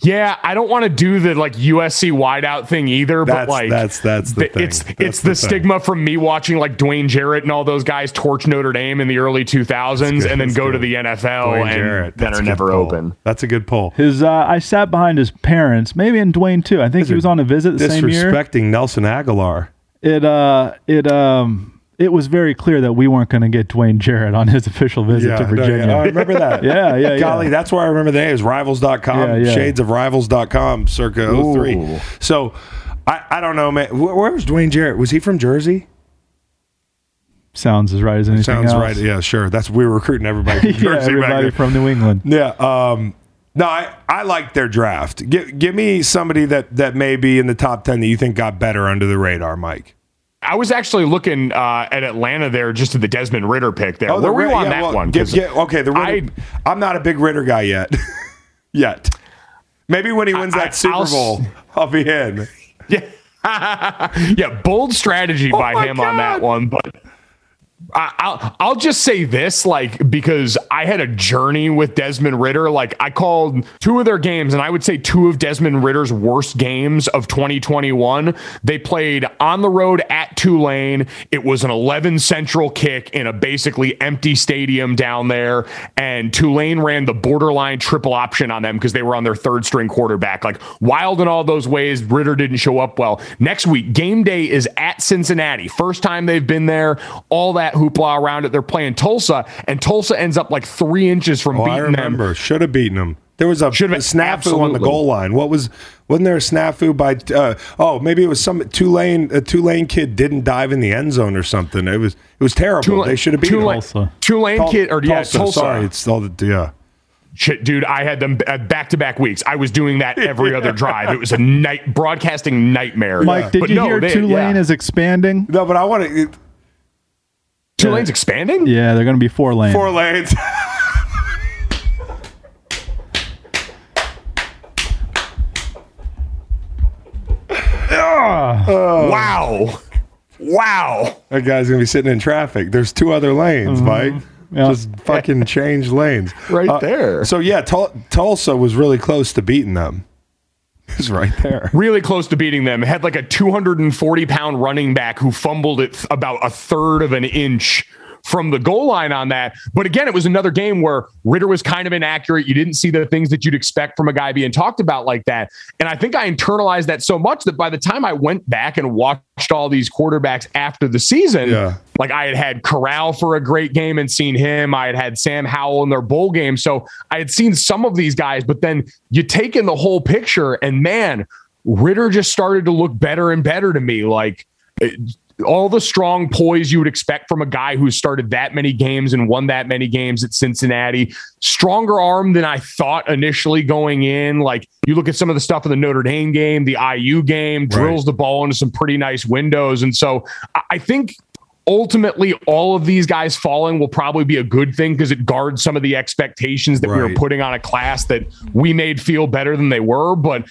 Yeah, I don't want to do the like USC wideout thing either, that's,
but like that's that's the, it's
that's it's the, the stigma from me watching like Dwayne Jarrett and all those guys torch Notre Dame in the early 2000s and then go good. to the NFL Dwayne and Jarrett, that are never open.
That's a good poll.
His uh, I sat behind his parents, maybe in Dwayne too. I think he was on a visit the same year.
Disrespecting Nelson Agholor.
It uh it um it was very clear that we weren't going to get Dwayne Jarrett on his official visit
yeah,
to
Virginia. No, yeah. I remember that.
yeah, yeah,
Golly,
yeah.
that's where I remember the name. is rivals.com, yeah, shades of rivals.com circa 03. So I, I don't know, man. Where, where, was Dwayne Jarrett? Was he from Jersey?
Sounds as right as anything.
Sounds
else.
right. Yeah, sure. That's we were recruiting everybody from Jersey.
everybody from New England.
Yeah. Um, no, I, I like their draft. Give, give me somebody that, that may be in the top 10 that you think got better under the radar, Mike.
I was actually looking uh, at Atlanta there, just at the Desmond Ridder pick there. Oh, the Where Ridder, were you on yeah, that
well, one? okay, the Ridder, I, am not a big Ridder guy yet. yet, maybe when he wins I, that I, Super I'll, Bowl, I'll be
in. Yeah, yeah, bold strategy oh by him God. on that one, but I'll I'll just say this, like because I had a journey with Desmond Ridder. Like I called two of their games, and I would say two of Desmond Ridder's worst games of 2021. They played on the road at Tulane. It was an 11 Central kick in a basically empty stadium down there, and Tulane ran the borderline triple option on them because they were on their third string quarterback. Like wild in all those ways. Ridder didn't show up well. Next week, game day is at Cincinnati. First time they've been there. All that that hoopla around it. They're playing Tulsa, and Tulsa ends up like three inches from oh, beating I remember. them.
Should have beaten them. There was a, Should've a snafu absolutely. on the goal line. What was? Wasn't there a snafu by? Uh, oh, maybe it was some Tulane. A Tulane kid didn't dive in the end zone or something. It was it was terrible. Tulane, they should have beaten
Tulane, Tulsa. Tulane Tul- kid or Tulsa, yeah, Tulsa.
Sorry, it's all the yeah. Shit,
dude, I had them back to back weeks. I was doing that every other drive. It was a night broadcasting nightmare.
Mike, did but you no, hear they, Tulane yeah. is expanding?
No, but I want to.
Two lanes expanding?
Yeah, they're going to be four
lanes. Four lanes. Oh.
Wow. Wow.
That guy's going to be sitting in traffic. There's two other lanes, mm-hmm. Mike. Just fucking change lanes.
Right uh, there.
So, yeah, Tul- Tulsa was really close to beating them. is right there.
Really close to beating them. Had like a 240 pound running back who fumbled it about a third of an inch from the goal line on that. But again, it was another game where Ridder was kind of inaccurate. You didn't see the things that you'd expect from a guy being talked about like that. And I think I internalized that so much that by the time I went back and watched all these quarterbacks after the season, yeah. like I had had Corral for a great game and seen him. I had had Sam Howell in their bowl game. So I had seen some of these guys, but then you take in the whole picture and man, Ridder just started to look better and better to me. Like, all the strong poise you would expect from a guy who started that many games and won that many games at Cincinnati. Stronger arm than I thought initially going in. Like you look at some of the stuff in the Notre Dame game, the IU game, drills right. the ball into some pretty nice windows. And so I think ultimately all of these guys falling will probably be a good thing because it guards some of the expectations that right. we were putting on a class that we made feel better than they were but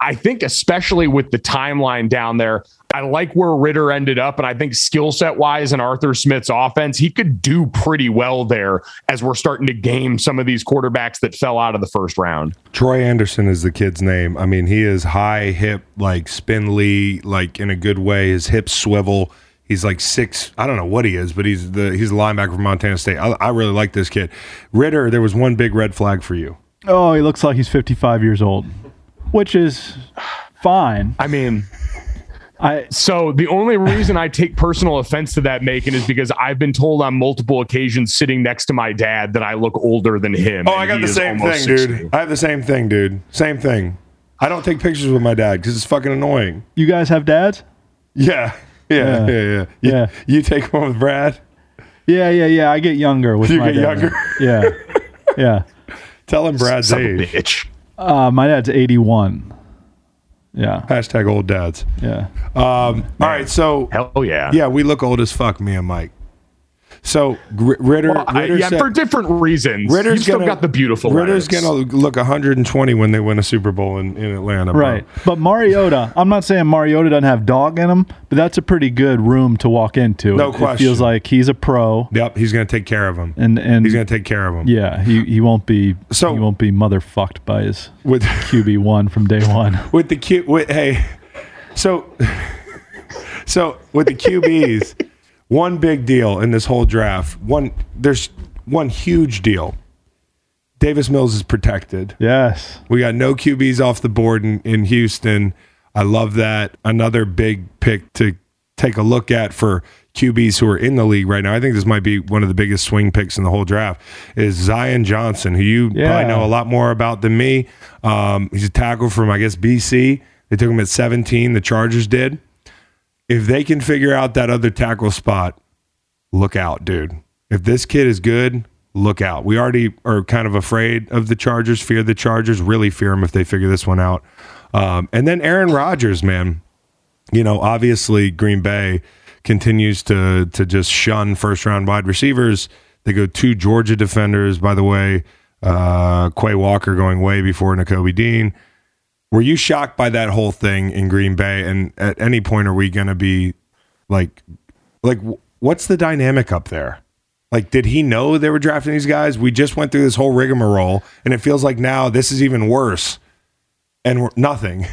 i think especially with the timeline down there I like where Ridder ended up, and I think skill set wise and Arthur Smith's offense, he could do pretty well there as we're starting to game some of these quarterbacks that fell out of the first round.
Troy Anderson is the kid's name. I mean, he is high hip, like spindly, like in a good way. His hips swivel. He's like six. I don't know what he is, but he's the he's a linebacker from Montana State. I, I really like this kid. Ridder, there was one big red flag for you.
Oh, he looks like he's fifty five years old, which is fine.
I mean. I, so the only reason I take personal offense to that, Macon, is because I've been told on multiple occasions sitting next to my dad that I look older than him.
Oh, I got the same thing, 60. dude. I have the same thing, dude. Same thing. I don't take pictures with my dad because it's fucking annoying.
You guys have dads?
Yeah. Yeah. Yeah. Yeah. Yeah. You, you take one with Brad?
Yeah. Yeah. Yeah. I get younger with you my get dad. younger. Yeah. yeah.
Tell him Brad's Son age. Bitch.
Uh, my dad's 81. Yeah.
Hashtag old dads. Yeah. Um, all right. So.
Hell yeah.
Yeah, we look old as fuck, me and Mike. So Ridder, well, I,
yeah, said, for different reasons. Ridder's gonna, still got the beautiful.
Ridder's going to look 120 when they win a Super Bowl in, in Atlanta,
right? Bro. But Mariota, I'm not saying Mariota doesn't have dog in him, but that's a pretty good room to walk into.
No it, question.
It feels like he's a pro.
Yep, he's going to take care of him, and and he's going to take care of him.
Yeah, he, he won't be so he won't be motherfucked by his with QB one from day one
with the Q. With, hey, so so with the QBs one big deal in this whole draft. One there's one huge deal. Davis Mills is protected.
Yes.
We got no QBs off the board in, in Houston. I love that. Another big pick to take a look at for QBs who are in the league right now. I think this might be one of the biggest swing picks in the whole draft is Zion Johnson, who you yeah. probably know a lot more about than me. Um, he's a tackle from I guess BC. They took him at 17. The Chargers did if they can figure out that other tackle spot, look out, dude. If this kid is good, look out. We already are kind of afraid of the Chargers, fear the Chargers, really fear them if they figure this one out. Um, and then Aaron Rodgers, man, you know, obviously Green Bay continues to to just shun first round wide receivers. They go two Georgia defenders, by the way, uh, Quay Walker going way before Nakobe Dean. Were you shocked by that whole thing in Green Bay? And at any point, are we going to be like, like, what's the dynamic up there? Like, did he know they were drafting these guys? We just went through this whole rigmarole, and it feels like now this is even worse, and nothing.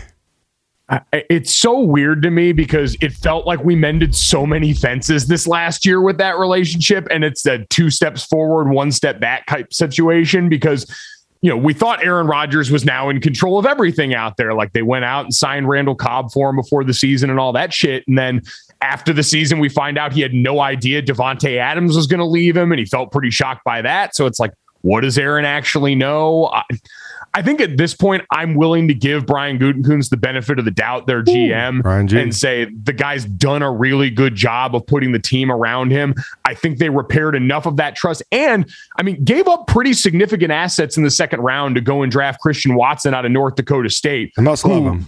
I, it's so weird to me because it felt like we mended so many fences this last year with that relationship, and it's a two steps forward, one step back type situation because you know, we thought Aaron Rodgers was now in control of everything out there. Like they went out and signed Randall Cobb for him before the season and all that shit. And then after the season, we find out he had no idea Davante Adams was going to leave him, and he felt pretty shocked by that. So it's like, what does Aaron actually know? I, I think at this point, I'm willing to give Brian Gutekunst the benefit of the doubt, their GM, Ooh, and say the guy's done a really good job of putting the team around him. I think they repaired enough of that trust. And I mean, gave up pretty significant assets in the second round to go and draft Christian Watson out of North Dakota State.
I must who, love him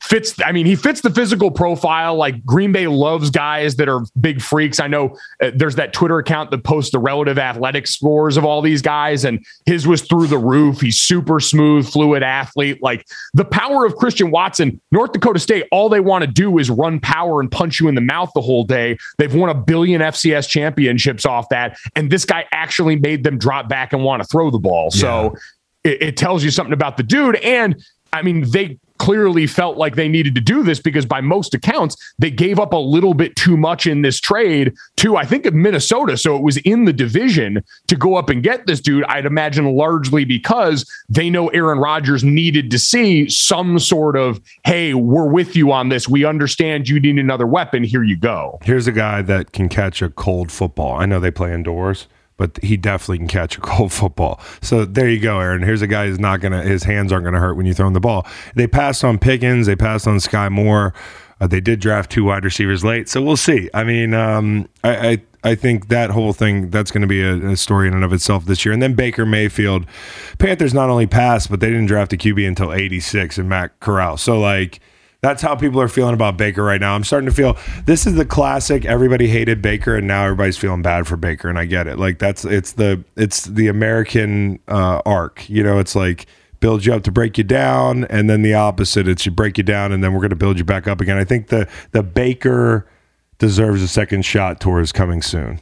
fits i mean he fits the physical profile like green bay loves guys that are big freaks i know uh, there's that twitter account that posts the relative athletic scores of all these guys and his was through the roof he's super smooth fluid athlete like the power of christian watson north dakota state all they want to do is run power and punch you in the mouth the whole day they've won a billion fcs championships off that and this guy actually made them drop back and want to throw the ball yeah. so it, it tells you something about the dude and I mean, they clearly felt like they needed to do this because by most accounts they gave up a little bit too much in this trade to I think of Minnesota so it was in the division to go up and get this dude I'd imagine largely because they know Aaron Rodgers needed to see some sort of hey we're with you on this we understand you need another weapon here you go
here's a guy that can catch a cold football I know they play indoors but he definitely can catch a cold football. So there you go, Aaron. Here's a guy who's not gonna his hands aren't gonna hurt when you throw him the ball. They passed on Pickens. They passed on Skyy Moore. Uh, they did draft two wide receivers late, so we'll see. I mean, um, I, I I think that whole thing that's going to be a, a, story in and of itself this year. And then Baker Mayfield, Panthers not only passed, but they didn't draft a QB until '86 and Matt Corral. So like that's how people are feeling about Baker right now. I'm starting to feel this is the classic everybody hated Baker and now everybody's feeling bad for Baker and I get it. Like that's it's the it's the American uh, arc. You know, it's like build you up to break you down and then the opposite it's you break you down and then we're going to build you back up again. I think the the Baker deserves a second shot tour is coming soon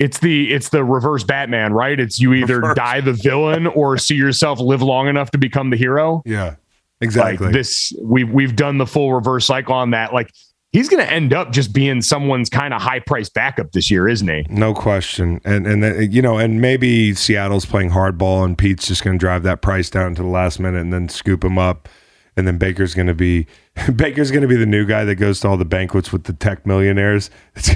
it's the it's the reverse batman right it's you either reverse. die the villain or see yourself live long enough to become the hero
yeah Exactly.
Like this we've we've done the full reverse cycle on that. Like he's going to end up just being someone's kind of high price backup this year, isn't he?
No question. And and you know, and maybe Seattle's playing hardball, and Pete's just going to drive that price down to the last minute, and then scoop him up, and then Baker's going to be Baker's going to be the new guy that goes to all the banquets with the tech millionaires.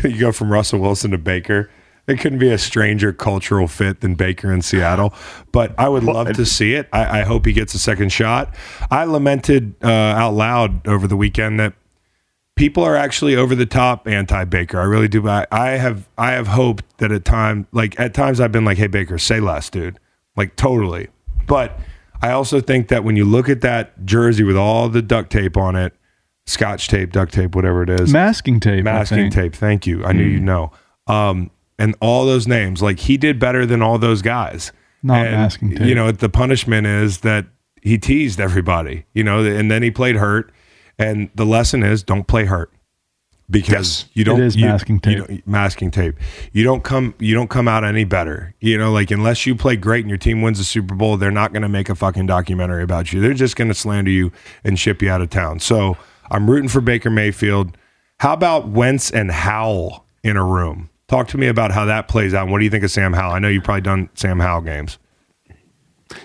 You go from Russell Wilson to Baker. It couldn't be a stranger cultural fit than Baker in Seattle, but I would love to see it. I, I hope he gets a second shot. I lamented uh, out loud over the weekend that people are actually over the top anti Baker. I really do. I, I have I have hoped that at times, like at times I've been like, hey Baker, say less, dude. Like totally. But I also think that when you look at that jersey with all the duct tape on it, scotch tape, duct tape, whatever it is,
masking tape,
masking tape. Thank you. I knew mm. you know. Um, and all those names. Like he did better than all those guys.
Not
and,
asking to.
You know, the punishment is that he teased everybody, you know, and then he played hurt. And the lesson is don't play hurt because yes, you don't
it is
you,
masking tape.
You masking tape. You don't come you don't come out any better. You know, like unless you play great and your team wins the Super Bowl, they're not going to make a fucking documentary about you. They're just going to slander you and ship you out of town. So I'm rooting for Baker Mayfield. How about Wentz and Howell in a room? Talk to me about how that plays out. What do you think of Sam Howell? I know you've probably done Sam Howell games.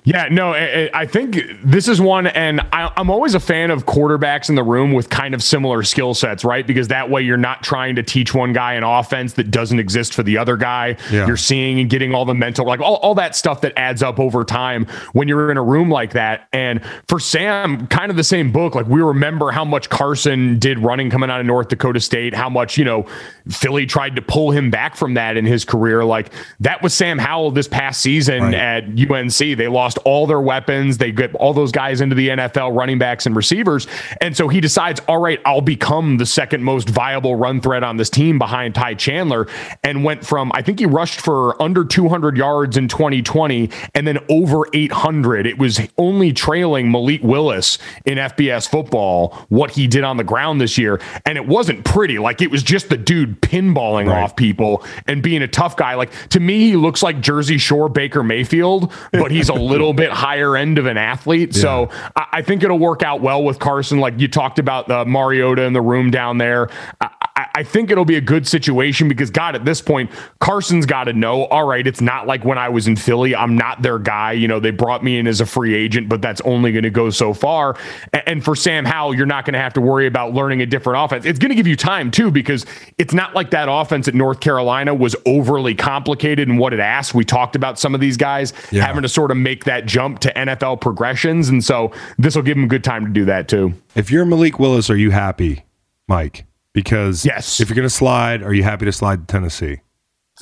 Yeah, no, I think this is one, and I'm always a fan of quarterbacks in the room with kind of similar skill sets, right? Because that way you're not trying to teach one guy an offense that doesn't exist for the other guy. Yeah. You're seeing and getting all the mental, like all, all that stuff that adds up over time when you're in a room like that. And for Sam, kind of the same book, like we remember how much Carson did running coming out of North Dakota State, how much, you know, Philly tried to pull him back from that in his career. Like that was Sam Howell this past season right. at UNC. They lost all their weapons. They get all those guys into the NFL, running backs and receivers. And so he decides, all right, I'll become the second most viable run threat on this team behind Ty Chandler. And went from, I think he rushed for under 200 yards in 2020 and then over 800. It was only trailing Malik Willis in FBS football, what he did on the ground this year. And it wasn't pretty. Like it was just the dude pinballing right. off people and being a tough guy. Like to me, he looks like Jersey Shore Baker Mayfield, but he's a little bit higher end of an athlete. Yeah. So I, I, think it'll work out well with Carson. Like you talked about the Mariota in the room down there. I, I, I think it'll be a good situation because, God, at this point, Carson's got to know all right, it's not like when I was in Philly, I'm not their guy. You know, they brought me in as a free agent, but that's only going to go so far. And, and for Sam Howell, you're not going to have to worry about learning a different offense. It's going to give you time, too, because it's not like that offense at North Carolina was overly complicated and what it asked. We talked about some of these guys yeah. having to sort of make that jump to NFL progressions. And so this will give him good time to do that, too.
If you're Malik Willis, are you happy, Mike? Because yes. if you're going to slide, are you happy to slide to Tennessee?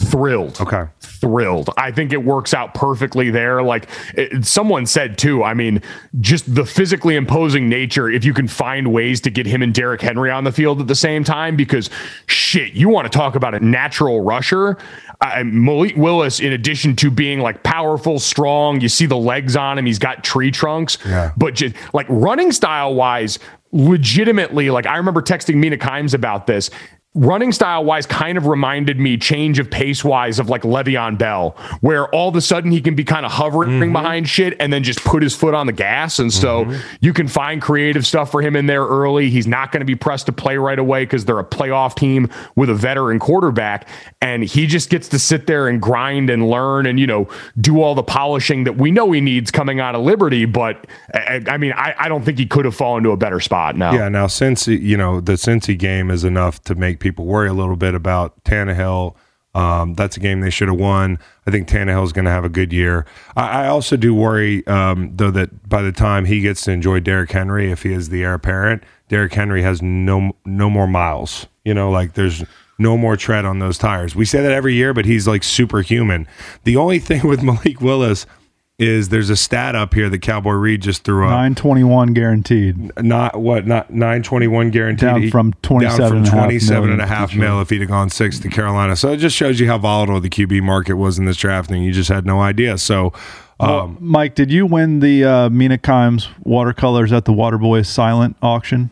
thrilled.
Okay.
Thrilled. I think it works out perfectly there. Like it, someone said too, I mean, just the physically imposing nature, if you can find ways to get him and Derrick Henry on the field at the same time, because shit, you want to talk about a natural rusher. Malik Willis, in addition to being like powerful, strong, you see the legs on him, he's got tree trunks. Yeah. But just like running style wise, legitimately like I remember texting Mina Kimes about this running style wise kind of reminded me change of pace wise of like Le'Veon Bell, where all of a sudden he can be kind of hovering mm-hmm. behind shit and then just put his foot on the gas. And so mm-hmm. you can find creative stuff for him in there early. He's not going to be pressed to play right away because they're a playoff team with a veteran quarterback. And he just gets to sit there and grind and learn and, you know, do all the polishing that we know he needs coming out of Liberty. But I, I mean, I, I, don't think he could have fallen to a better spot now.
Yeah. Now, since, you know, the Cincy game is enough to make people people worry a little bit about Tannehill. Um, that's a game they should have won. I think Tannehill is going to have a good year. I, I also do worry, um, though, that by the time he gets to enjoy Derrick Henry, if he is the heir apparent, Derrick Henry has no no more miles. You know, like there's no more tread on those tires. We say that every year, but he's like superhuman. The only thing with Malik Willis is there's a stat up here that Cowboy Reed just threw
up. Nine
twenty
one guaranteed.
Not what? Not nine twenty one guaranteed. Down
from twenty
seven.
Down from
twenty seven
and
a half mil if he'd have gone six to Carolina. So it just shows you how volatile the QB market was in this draft, and you just had no idea. So. Um,
well, Mike, did you win the uh, Mina Kimes watercolors at the Waterboy silent auction?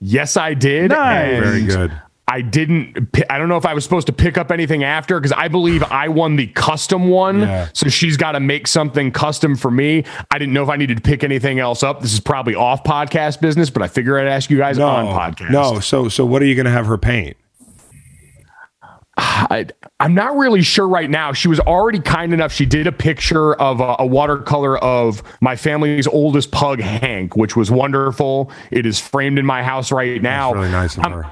Yes, I did. Nice. Very good. I didn't. I don't know if I was supposed to pick up anything after because I believe I won the custom one. Yeah. So she's got to make something custom for me. I didn't know if I needed to pick anything else up. This is probably off podcast business, but I figure I'd ask you guys no, on podcast.
No. So so what are you going to have her paint?
I, am not really sure right now. She was already kind enough. She did a picture of a, a, watercolor of my family's oldest pug, Hank, which was wonderful. It is framed in my house right now. That's really nice of I'm,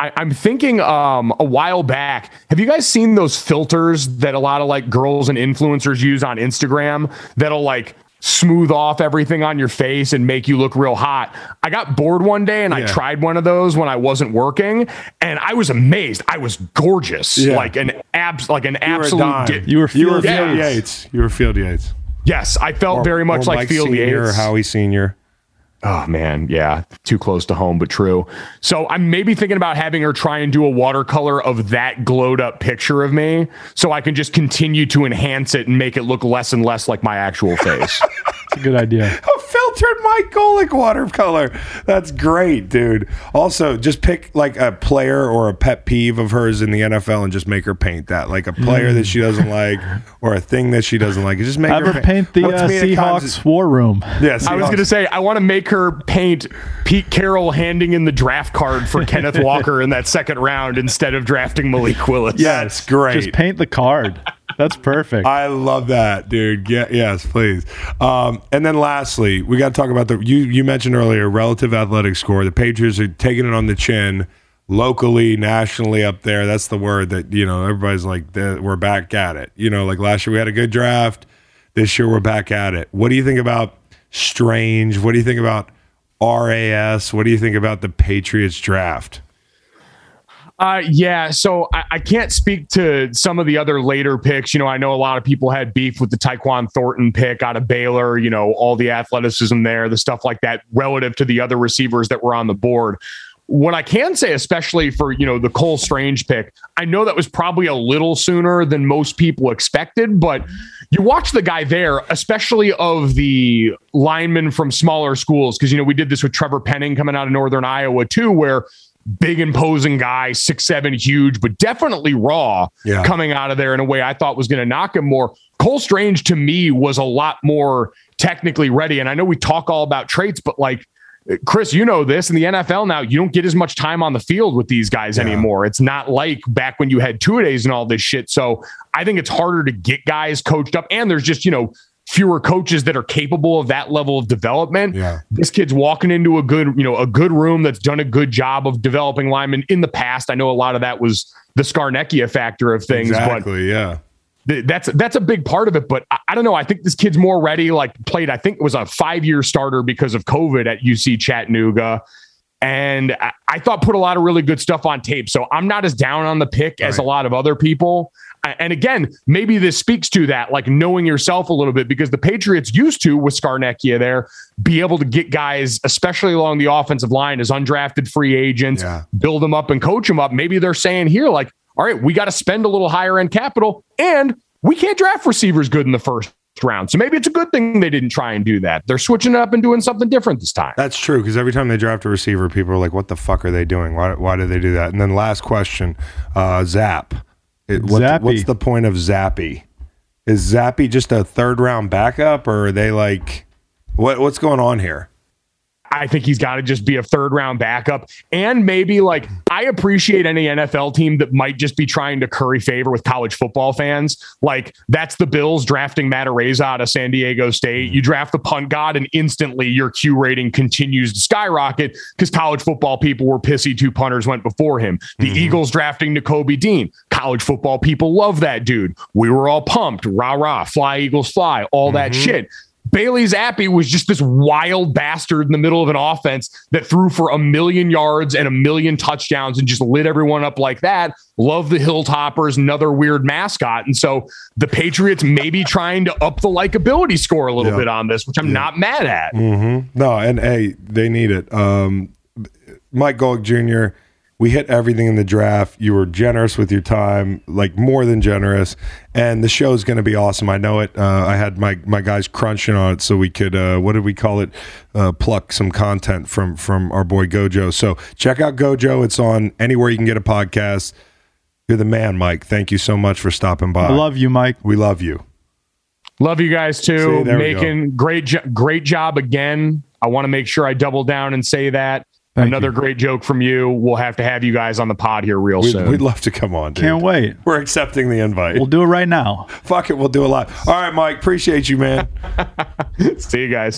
I, am thinking um, a while back. Have you guys seen those filters that a lot of like girls and influencers use on Instagram that'll like smooth off everything on your face and make you look real hot? I got bored one day and yeah. I tried one of those when I wasn't working, and I was amazed. I was gorgeous, yeah. like an abs, like an you absolute. Di-
you were Field, you were Field Yates. Yates. You were Field Yates.
Yes, I felt or, very much like Mike Field Senior, Yates,
Howie Senior.
Oh man, yeah, too close to home, but true. So I'm maybe thinking about having her try and do a watercolor of that glowed up picture of me, so I can just continue to enhance it and make it look less and less like my actual face.
It's a good idea.
a filtered Mike Golic watercolor. That's great, dude. Also, just pick like a player or a pet peeve of hers in the NFL and just make her paint that. Like a player that she doesn't hmm. like or a thing that she doesn't like. Just make Have her,
her paint, paint the uh, Seahawks war room.
Yes. Yeah, I was going to say, I want to make her paint Pete Carroll handing in the draft card for Kenneth Walker in that second round instead of drafting Malik Willis. Yeah,
it's great. Just
paint the card. That's perfect.
I love that, dude. Yeah, yes, please. Um, and then lastly, we got to talk about the you you mentioned earlier relative athletic score. The Patriots are taking it on the chin locally, nationally up there. That's the word that, you know, everybody's like we're back at it. You know, like last year we had a good draft. This year we're back at it. What do you think about Strange? What do you think about RAS? What do you think about the Patriots draft?
Uh, yeah, so I, I, can't speak to some of the other later picks. You know, I know a lot of people had beef with the Tyquan Thornton pick out of Baylor, you know, all the athleticism there, the stuff like that relative to the other receivers that were on the board. What I can say, especially for, you know, the Cole Strange pick, I know that was probably a little sooner than most people expected, but you watch the guy there, especially of the linemen from smaller schools, because, you know, we did this with Trevor Penning coming out of Northern Iowa too, where big imposing guy, six seven, huge, but definitely raw yeah. coming out of there in a way I thought was going to knock him more. Cole Strange to me was a lot more technically ready, and I know we talk all about traits, but like. Chris, you know this in the NFL now, you don't get as much time on the field with these guys yeah. anymore. It's not like back when you had two days and all this shit. So I think it's harder to get guys coached up. And there's just, you know, fewer coaches that are capable of that level of development. Yeah. This kid's walking into a good, you know, a good room that's done a good job of developing linemen in the past. I know a lot of that was the Scarnecchia factor of things, exactly,
but
yeah. that's that's a big part of it, but I, I, don't know. I think this kid's more ready. Like played, I think was a five year starter because of COVID at UC Chattanooga, and I, I, thought put a lot of really good stuff on tape. So I'm not as down on the pick right. as a lot of other people. And again, maybe this speaks to that, like knowing yourself a little bit, because the Patriots used to, with Scarnecchia there, be able to get guys, especially along the offensive line, as undrafted free agents, yeah. build them up and coach them up. Maybe they're saying here, like, all right, we got to spend a little higher end capital, and we can't draft receivers good in the first round. So maybe it's a good thing they didn't try and do that. They're switching it up and doing something different this time.
That's true because every time they draft a receiver, people are like, "What the fuck are they doing? Why? Why do they do that?" And then last question, uh, Zap. It, what, what's the point of Zappe? Is Zappe just a third round backup, or are they like, what what's going on here?
I think he's got to just be a third round backup. And maybe like I appreciate any NFL team that might just be trying to curry favor with college football fans. Like that's the Bills drafting Matt Araiza out of San Diego State. You draft the punt god, and instantly your Q rating continues to skyrocket because college football people were pissy two punters went before him. The mm-hmm. Eagles drafting Nakobe Dean. College football people love that dude. We were all pumped. Rah rah, fly Eagles fly, all mm-hmm. that shit. Bailey Zappe was just this wild bastard in the middle of an offense that threw for a million yards and a million touchdowns and just lit everyone up like that. Love the Hilltoppers, another weird mascot. And so the Patriots may be trying to up the likability score a little yeah. bit on this, which I'm yeah. not mad at.
Mm-hmm. No, and hey, they need it. Um, Mike Golic Jr., we hit everything in the draft. You were generous with your time, like more than generous. And the show is going to be awesome. I know it. Uh, I had my my guys crunching on it so we could uh, what did we call it? Uh, pluck some content from from our boy Gojo. So check out Gojo. It's on anywhere you can get a podcast. You're the man, Mike. Thank you so much for stopping by.
I love you, Mike.
We love you.
Love you guys too. See, Making great jo- great job again. I want to make sure I double down and say that Thank Another you. great joke from you. We'll have to have you guys on the pod here real we'd,
soon. We'd love to come on.
Dude. Can't wait.
We're accepting the invite.
We'll do it right now.
Fuck it. We'll do it live. All right, Mike. Appreciate you, man.
See you guys.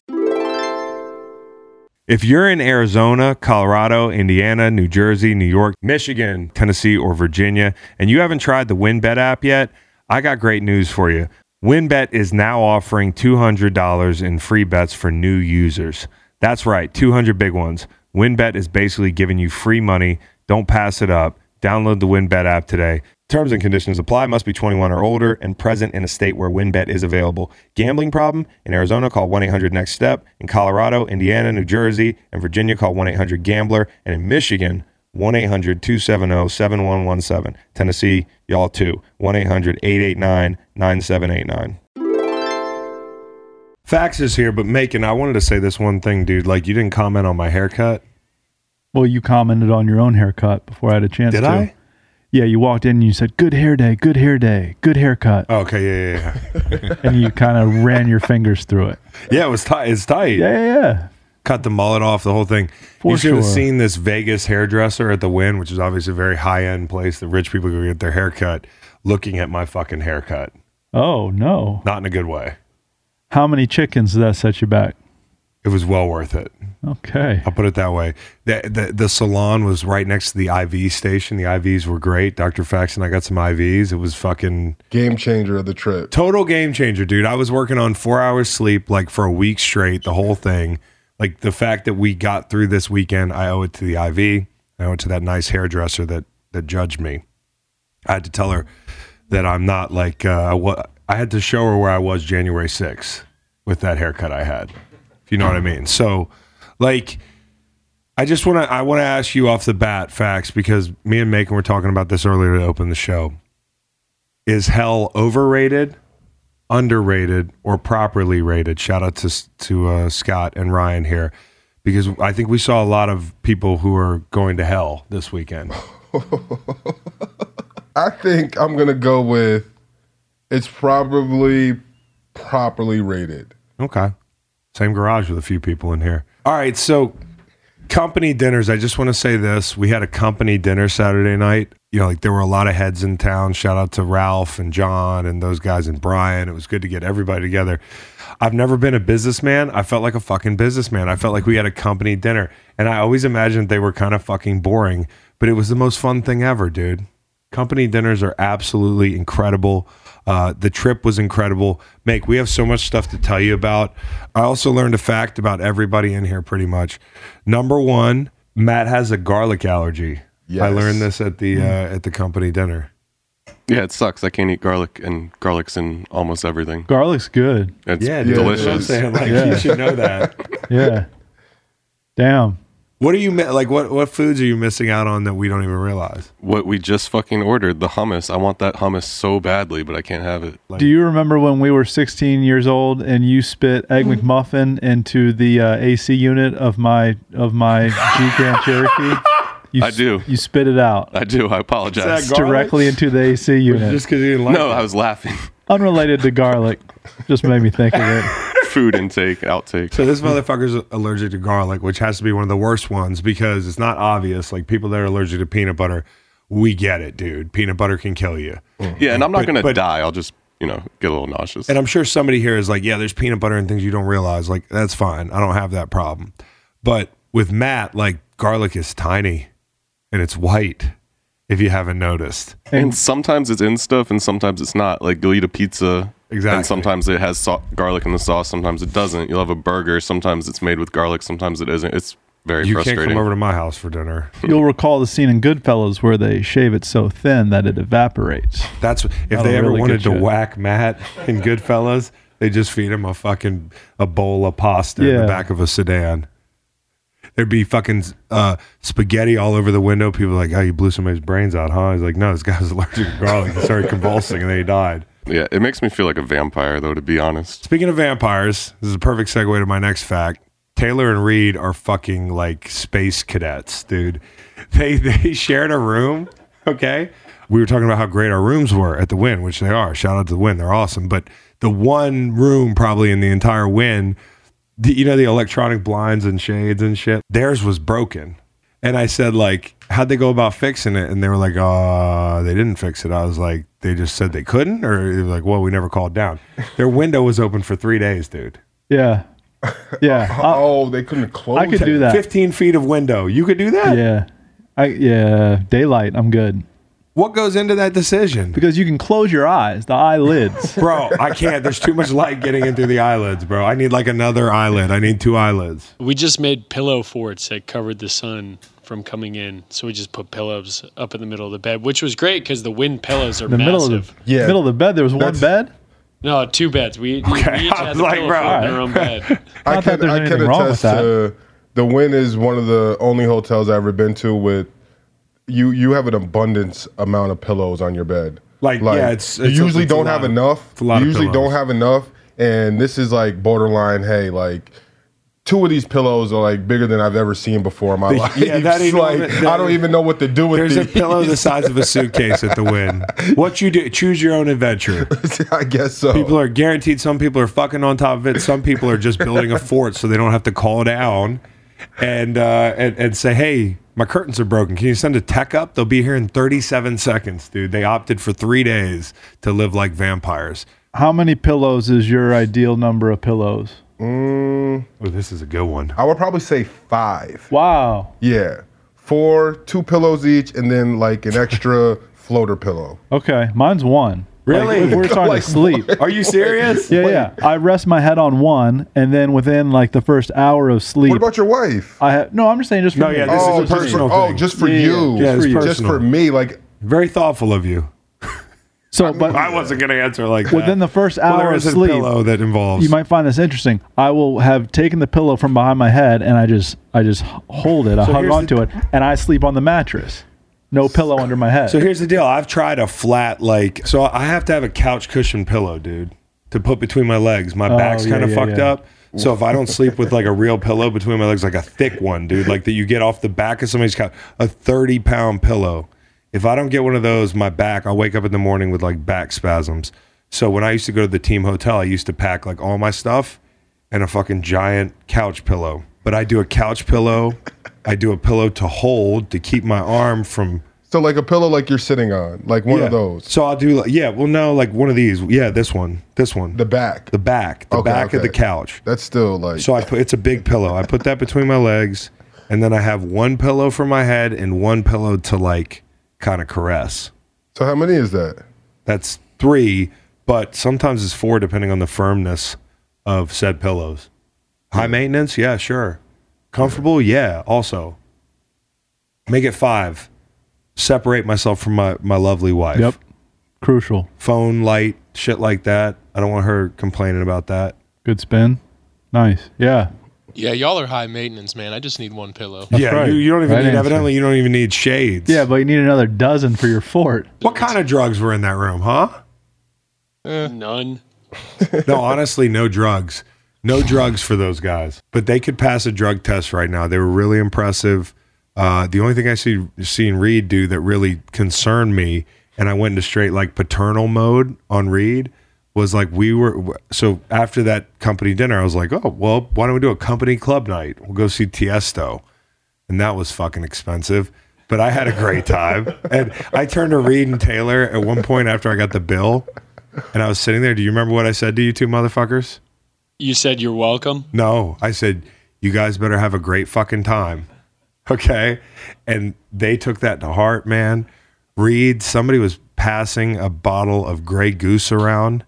If you're in Arizona, Colorado, Indiana, New Jersey, New York, Michigan, Tennessee, or Virginia, and you haven't tried the WynnBET app yet, I got great news for you. WynnBET is now offering $200 in free bets for new users. That's right, 200 big ones. WynnBET is basically giving you free money. Don't pass it up. Download the WynnBET app today. Terms and conditions apply. Must be 21 or older and present in a state where WynnBET is available. Gambling problem? In Arizona, call 1 800 NEXT STEP. In Colorado, Indiana, New Jersey, and Virginia, call 1 800 GAMBLER. And in Michigan, 1 800 270 7117. Tennessee, y'all too. 1 800 889 9789. Fax is here, but Macon, I wanted to say this one thing, dude. Like, you didn't comment on my haircut.
Well, you commented on your own haircut before I had a chance.
Did to. I?
Yeah, you walked in and you said, "Good hair day, good hair day, good haircut."
Oh, okay, yeah,
yeah, yeah. and you kind of ran your fingers through it.
Yeah, it was tight. It's tight.
Yeah, yeah, yeah.
Cut the mullet off, the whole thing. For you should sure. have seen this Vegas hairdresser at the Wynn, which is obviously a very high end place that rich people go get their haircut. Looking at my fucking haircut.
Oh no!
Not in a good way.
How many chickens did that set you back?
It was well worth it.
Okay.
I'll put it that way. The, the, the, salon was right next to the IV station. The IVs were great. Dr. Faxon, I got some IVs. It was fucking
game changer of the trip.
Total game changer, dude. I was working on four hours sleep like for a week straight, the whole thing. Like the fact that we got through this weekend, I owe it to the IV. I owe it to that nice hairdresser that that judged me. I had to tell her that I'm not like uh, what I had to show her where I was January 6th with that haircut I had. If you know what I mean. So, like, I just want to I want to ask you off the bat facts because me and Macon were talking about this earlier to open the show. Is hell overrated, underrated, or properly rated? Shout out to to uh, Scott and Ryan here because I think we saw a lot of people who are going to hell this weekend.
I think I'm gonna go with it's probably properly rated.
Okay. Same garage with a few people in here. All right. So, company dinners. I just want to say this. We had a company dinner Saturday night. You know, like there were a lot of heads in town. Shout out to Ralph and John and those guys and Brian. It was good to get everybody together. I've never been a businessman. I felt like a fucking businessman. I felt like we had a company dinner. And I always imagined they were kind of fucking boring, but it was the most fun thing ever, dude. Company dinners are absolutely incredible. Uh, the trip was incredible. Make, we have so much stuff to tell you about. I also learned a fact about everybody in here pretty much. Number one, Matt has a garlic allergy. Yes. I learned this at the mm. uh, at the company dinner.
Yeah, it sucks. I can't eat garlic, and garlic's in almost everything.
Garlic's good.
It's yeah, delicious. Yeah, saying.
Like, You should know that. Yeah. Damn.
What are you like? What what foods are you missing out on that we don't even realize?
What we just fucking ordered, the hummus. I want that hummus so badly, but I can't have it.
Like, Do you remember when we were 16 years old and you spit egg mm-hmm. McMuffin into the uh, AC unit of my of my G Grand Cherokee? You I
do.
S- you spit it out.
I do. I apologize.
Directly into the AC unit.
Just because you didn't like No, it? I was laughing
unrelated to garlic. Just made me think of it.
Food intake, outtake.
So this motherfucker's allergic to garlic, which has to be one of the worst ones because it's not obvious. Like people that are allergic to peanut butter, we get it, dude. Peanut butter can kill you.
Mm-hmm. Yeah, and I'm not But- gonna but- die. I'll just you know get a little nauseous.
And I'm sure somebody here is like, yeah, there's peanut butter and things you don't realize. Like, that's fine. I don't have that problem. But with Matt, like, garlic is tiny and it's white if you haven't noticed.
And sometimes it's in stuff and sometimes it's not. Like you'll eat a pizza.
Exactly. And
sometimes it has so- garlic in the sauce, sometimes it doesn't. You'll have a burger, sometimes it's made with garlic, sometimes it isn't. It's very you can't come
over to my house for dinner.
You'll recall the scene in Goodfellas where they shave it so thin that it evaporates.
That's if they ever really wanted to you. whack Matt in Goodfellas, they just feed him a fucking a bowl of pasta yeah. in the back of a sedan there'd be fucking uh, spaghetti all over the window. People like, oh, you blew somebody's brains out, huh? He's like, no, this guy was allergic to garlic. He started convulsing and then he died.
Yeah, it makes me feel like a vampire, though, to be honest.
Speaking of vampires, this is a perfect segue to my next fact. Taylor and Reed are fucking like space cadets, dude. They they shared a room. Okay, we were talking about how great our rooms were at the Wynn, which they are. Shout out to the Wynn, they're awesome. But the one room probably in the entire Wynn the, you know the electronic blinds and shades and shit. Theirs was broken, and I said like, how'd they go about fixing it? And they were like, oh they didn't fix it. I was like, they just said they couldn't, or they were like, well, we never called down. Their window was open for three days, dude.
Yeah. Yeah.
Oh, oh, they couldn't close.
I could it. do that.
Fifteen feet of window. You could do that.
Yeah. I yeah. Daylight. I'm good.
What goes into that decision?
Because you can close your eyes, the eyelids.
bro, I can't. There's too much light getting in through the eyelids, bro. I need like another eyelid. I need two eyelids.
We just made pillow forts that covered the sun from coming in, so we just put pillows up in the middle of the bed, which was great because the Wynn pillows are the
massive. Middle of the, yeah. middle of the bed. There was That's, one bed.
No, two beds. We, okay. we each had like, pillow bro, right. in our own bed.
I, I can I can attest to the Wynn is one of the only hotels I've ever been to with you you have an abundance amount of pillows on your bed.
Like, like yeah, it's,
it's you usually it's don't have of, enough. you usually pillows. don't have enough, and this is like borderline. Hey, like two of these pillows are like bigger than I've ever seen before in my life. Yeah, that's like I don't even know what to do with. There's these.
a pillow the size of a suitcase at the Wynn. What you do, choose your own adventure.
I guess so.
People are guaranteed. Some people are fucking on top of it. Some people are just building a fort so they don't have to call down and, uh, and and say, hey, my curtains are broken. Can you send a tech up? They'll be here in 37 seconds, dude. They opted for three days to live like vampires.
How many pillows is your ideal number of pillows?
Mm, oh, this is a good one.
I would probably say five.
Wow.
Yeah. Four, two pillows each, and then like an extra floater pillow.
Okay. Mine's one.
Really?
Like, we're starting like, to sleep.
Are you serious?
yeah, yeah. I rest my head on one, and then within like the first hour of sleep.
What about your wife?
I have, no. I'm just saying, just for no. Me.
Yeah, this oh, is a personal. Thing. Oh, just for oh, yeah, you. Yeah, just, yeah, for, just for me. Like
very thoughtful of you.
So, but
I wasn't going to answer like
that.
Within
the first hour well, of sleep, a
pillow that involves.
You might find this interesting. I will have taken the pillow from behind my head and I just, I just hold it. I so hug onto the, it, and I sleep on the mattress no pillow under my head.
So here's the deal. I've tried a flat like so I have to have a couch cushion pillow, dude, to put between my legs. My Oh, back's yeah, kind of yeah, fucked yeah. up. So if I don't sleep with like a real pillow between my legs, like a thick one, dude, like that you get off the back of somebody's couch, a thirty pound pillow. If I don't get one of those, my back, I'll wake up in the morning with like back spasms. So when I used to go to the team hotel, I used to pack like all my stuff and a fucking giant couch pillow. But I do a couch pillow I do a pillow to hold to keep my arm from.
So like a pillow like you're sitting on, like one
yeah. of
those.
So I'll do like, yeah, well no, like one of these. Yeah, this one. This one.
The back.
The back. The okay, back okay. of the couch.
That's still like
So I put it's a big pillow. I put that between my legs and then I have one pillow for my head and one pillow to like kind of caress.
So how many is that?
That's 3, but sometimes it's 4 depending on the firmness of said pillows. High maintenance? Yeah, sure. Comfortable? Yeah, also. Make it five. Separate myself from my, my lovely wife.
Yep. Crucial.
Phone, light, shit like that. I don't want her complaining about that.
Good spin. Nice. Yeah.
Yeah, y'all are high maintenance, man. I just need one pillow.
That's yeah, right. you, you, don't even right need, evidently, you don't even need shades.
Yeah, but you need another dozen for your fort.
What kind of drugs were in that room, huh?
Eh. None.
no, honestly, no drugs. No drugs for those guys, but they could pass a drug test right now. They were really impressive. Uh, the only thing I see seen Reed do that really concerned me, and I went into straight like paternal mode on Reed was like we were so after that company dinner i was like oh well why don't we do a company club night we'll go see tiesto and that was fucking expensive but i had a great time and i turned to reed and taylor at one point after i got the bill and i was sitting there do you remember what i said to you two motherfuckers
you said you're welcome?
No, I said, you guys better have a great fucking time. Okay. And they took that to heart, man. Reed, somebody was passing a bottle of Grey Goose around,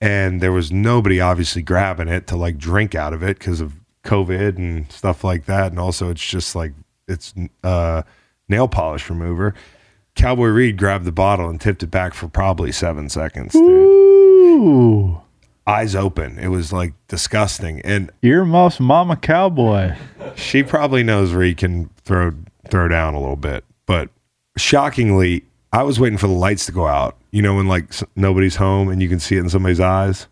and there was nobody obviously grabbing it to like drink out of it because of COVID and stuff like that. And also, it's just like it's uh, nail polish remover. Cowboy Reed grabbed the bottle and tipped it back for probably seven seconds, dude. Ooh eyes open. It was like disgusting. And
earmuffs, mama cowboy.
She probably knows Reed can throw throw down a little bit, but shockingly, I was waiting for the lights to go out. You know, when like nobody's home and you can see it in somebody's eyes.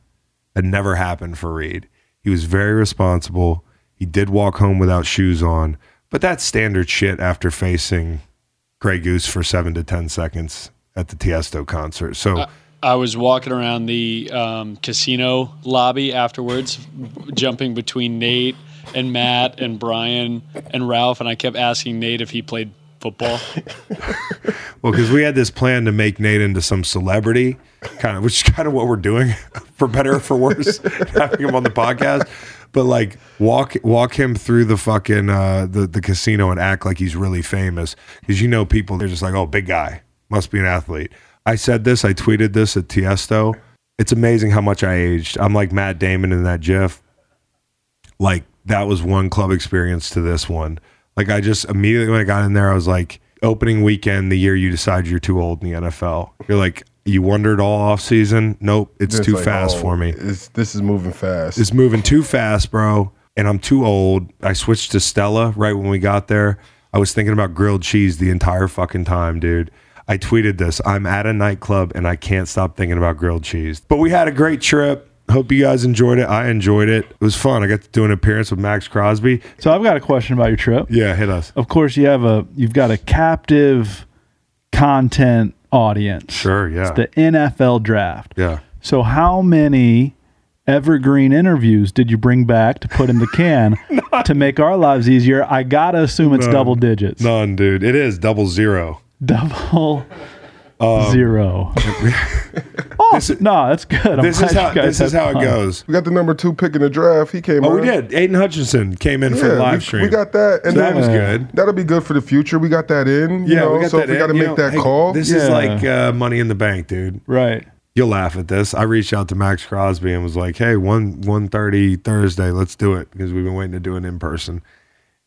It never happened for Reed. He was very responsible. He did walk home without shoes on, but that's standard shit after facing Grey Goose for seven to ten seconds at the Tiesto concert. So. Uh-
I was walking around the um, casino lobby afterwards, jumping between Nate and Matt and Brian and Ralph, and I kept asking Nate if he played football.
well, because we had this plan to make Nate into some celebrity, kind of, which is kind of what we're doing, for better or for worse, having him on the podcast. But like, walk walk him through the fucking uh, the the casino and act like he's really famous, because you know people they're just like, oh, big guy must be an athlete. I said this, I tweeted this at Tiesto. It's amazing how much I aged. I'm like Matt Damon in that GIF. Like that was one club experience to this one. Like I just immediately when I got in there, I was like, opening weekend, the year you decide you're too old in the NFL. You're like, you wondered all off season. Nope, it's, it's too like, fast oh, for me.
this is moving fast.
It's moving too fast, bro. And I'm too old. I switched to Stella right when we got there. I was thinking about grilled cheese the entire fucking time, dude. I tweeted this I'm at a nightclub and I can't stop thinking about grilled cheese. But we had a great trip. Hope you guys enjoyed it. I enjoyed it. It was fun. I got to do an appearance with Maxx Crosby.
So I've got a question about your trip.
Yeah, hit us.
Of course, you have a you've got a captive content audience.
Sure, yeah. It's
the NFL draft.
Yeah.
So how many evergreen interviews did you bring back to put in the can to make our lives easier? I gotta assume it's None. double digits.
None, dude. It is double zero
double um, zero. oh, no, that's good. I'm
this is how, this is how it goes.
We got the number two pick in the draft. He came.
Oh, we did. Aidan Hutchinson came in yeah, for the live we, stream.
We got that,
and
so
that, that was good.
That'll be good for the future. We got that in. yeah, know? we got so that. We got to make know, that hey, call.
This yeah. is like uh, money in the bank, dude.
Right.
You'll laugh at this. I reached out to Maxx Crosby and was like, "Hey, one one thirty Thursday, let's do it because we've been waiting to do an in person."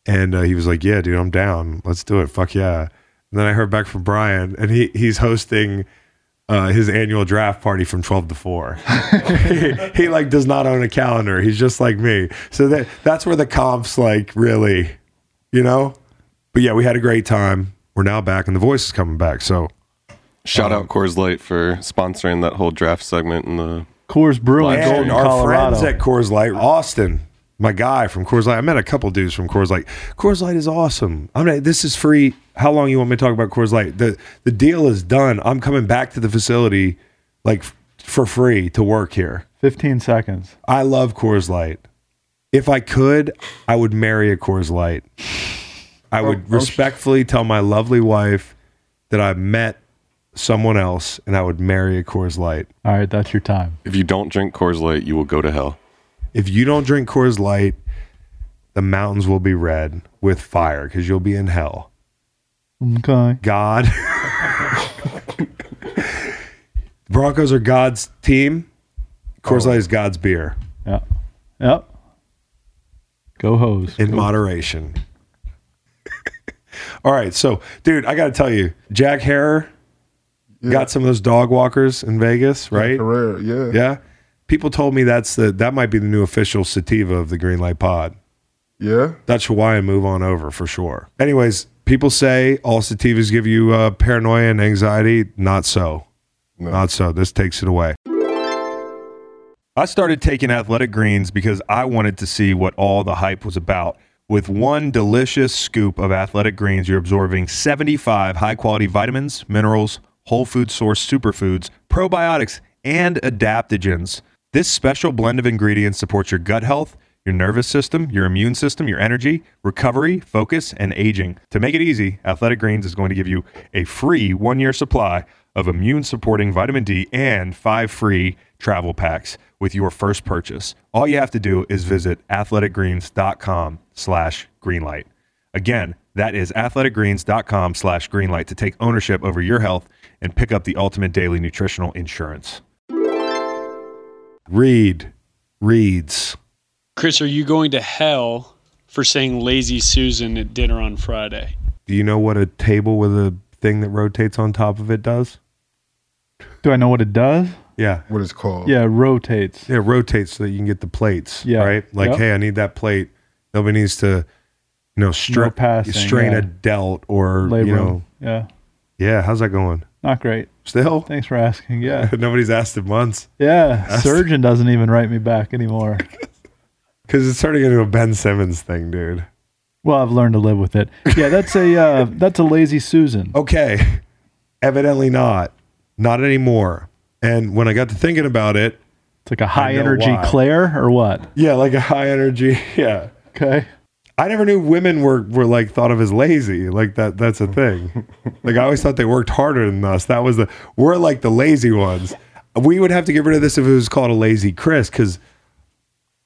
And uh, he was like, "Yeah, dude, I'm down. Let's do it. Fuck yeah." And then I heard back from Brian, and he he's hosting uh, his annual draft party from 12 to 4. he, he, like does not own a calendar. He's just like me. So that that's where the comps like really, you know. But yeah, we had a great time. We're now back, and the voice is coming back. So
shout um, out Coors Light for sponsoring that whole draft segment in the
Coors Brewing. And Golden, our Colorado. friends
at Coors Light, Austin my guy from Coors Light. I met a couple dudes from Coors Light. Coors Light is awesome. I'm this is free. How long you want me to talk about Coors Light? The the deal is done. I'm coming back to the facility like f- for free to work here.
15 seconds.
I love Coors Light. If I could, I would marry a Coors Light. I oh, would oh, respectfully tell my lovely wife that I met someone else and I would marry a Coors Light.
All right, that's your time.
If you don't drink Coors Light, you will go to hell
if you don't drink Coors Light, the mountains will be red with fire because you'll be in hell.
Okay.
God. Broncos are God's team. Coors Light oh. is God's beer
Yeah. Yep. Go hose.
in
Go-
moderation. All right. So, dude, I got to tell you, Jack Herer got some of those dog walkers in Vegas, right?
yeah.
Yeah people told me that's the that might be the new official sativa of the green light pod.
Yeah,
that's Hawaiian. Move on over for sure. Anyways, people say all sativas give you uh, paranoia and anxiety. Not so. No. Not so. This takes it away. I started taking athletic greens because I wanted to see what all the hype was about. With one delicious scoop of athletic greens, you're absorbing 75 high quality vitamins, minerals, whole food source superfoods, probiotics, and adaptogens this special blend of ingredients supports your gut health, your nervous system, your immune system, your energy, recovery, focus, and aging. To make it easy, Athletic Greens is going to give you a free one year supply of immune supporting vitamin D and five free travel packs with your first purchase. All you have to do is visit athleticgreens.com slash greenlight. Again, that is athleticgreens.com slash greenlight to take ownership over your health and pick up the ultimate daily nutritional insurance. Read reads.
Chris, are you going to hell for saying lazy Susan at dinner on Friday?
Do you know what a table with a thing that rotates on top of it does?
Do I know what it does?
Yeah.
What it's called.
Yeah, rotates.
Yeah, rotates so that you can get the plates. Yeah. Right? Like, yep. hey, I need that plate. Nobody needs to, you know, no passing, strain yeah. a delt or, Labrum. you know.
Yeah.
Yeah. How's that going?
Not great
still.
Thanks for asking. Yeah.
Nobody's asked him once.
Yeah. Asked. Surgeon doesn't even write me back anymore.
Because it's starting into a Ben Simmons thing, dude.
Well, I've learned to live with it. Yeah, that's a uh, that's a lazy Susan.
Okay. Evidently not. Not anymore. And when I got to thinking about it,
it's like a high energy why. Claire or what?
Yeah, like a high energy. Yeah.
Okay.
I never knew women were, were like thought of as lazy. Like that that's a thing. like I always thought they worked harder than us. That was the we're like the lazy ones. We would have to get rid of this if it was called a lazy Chris because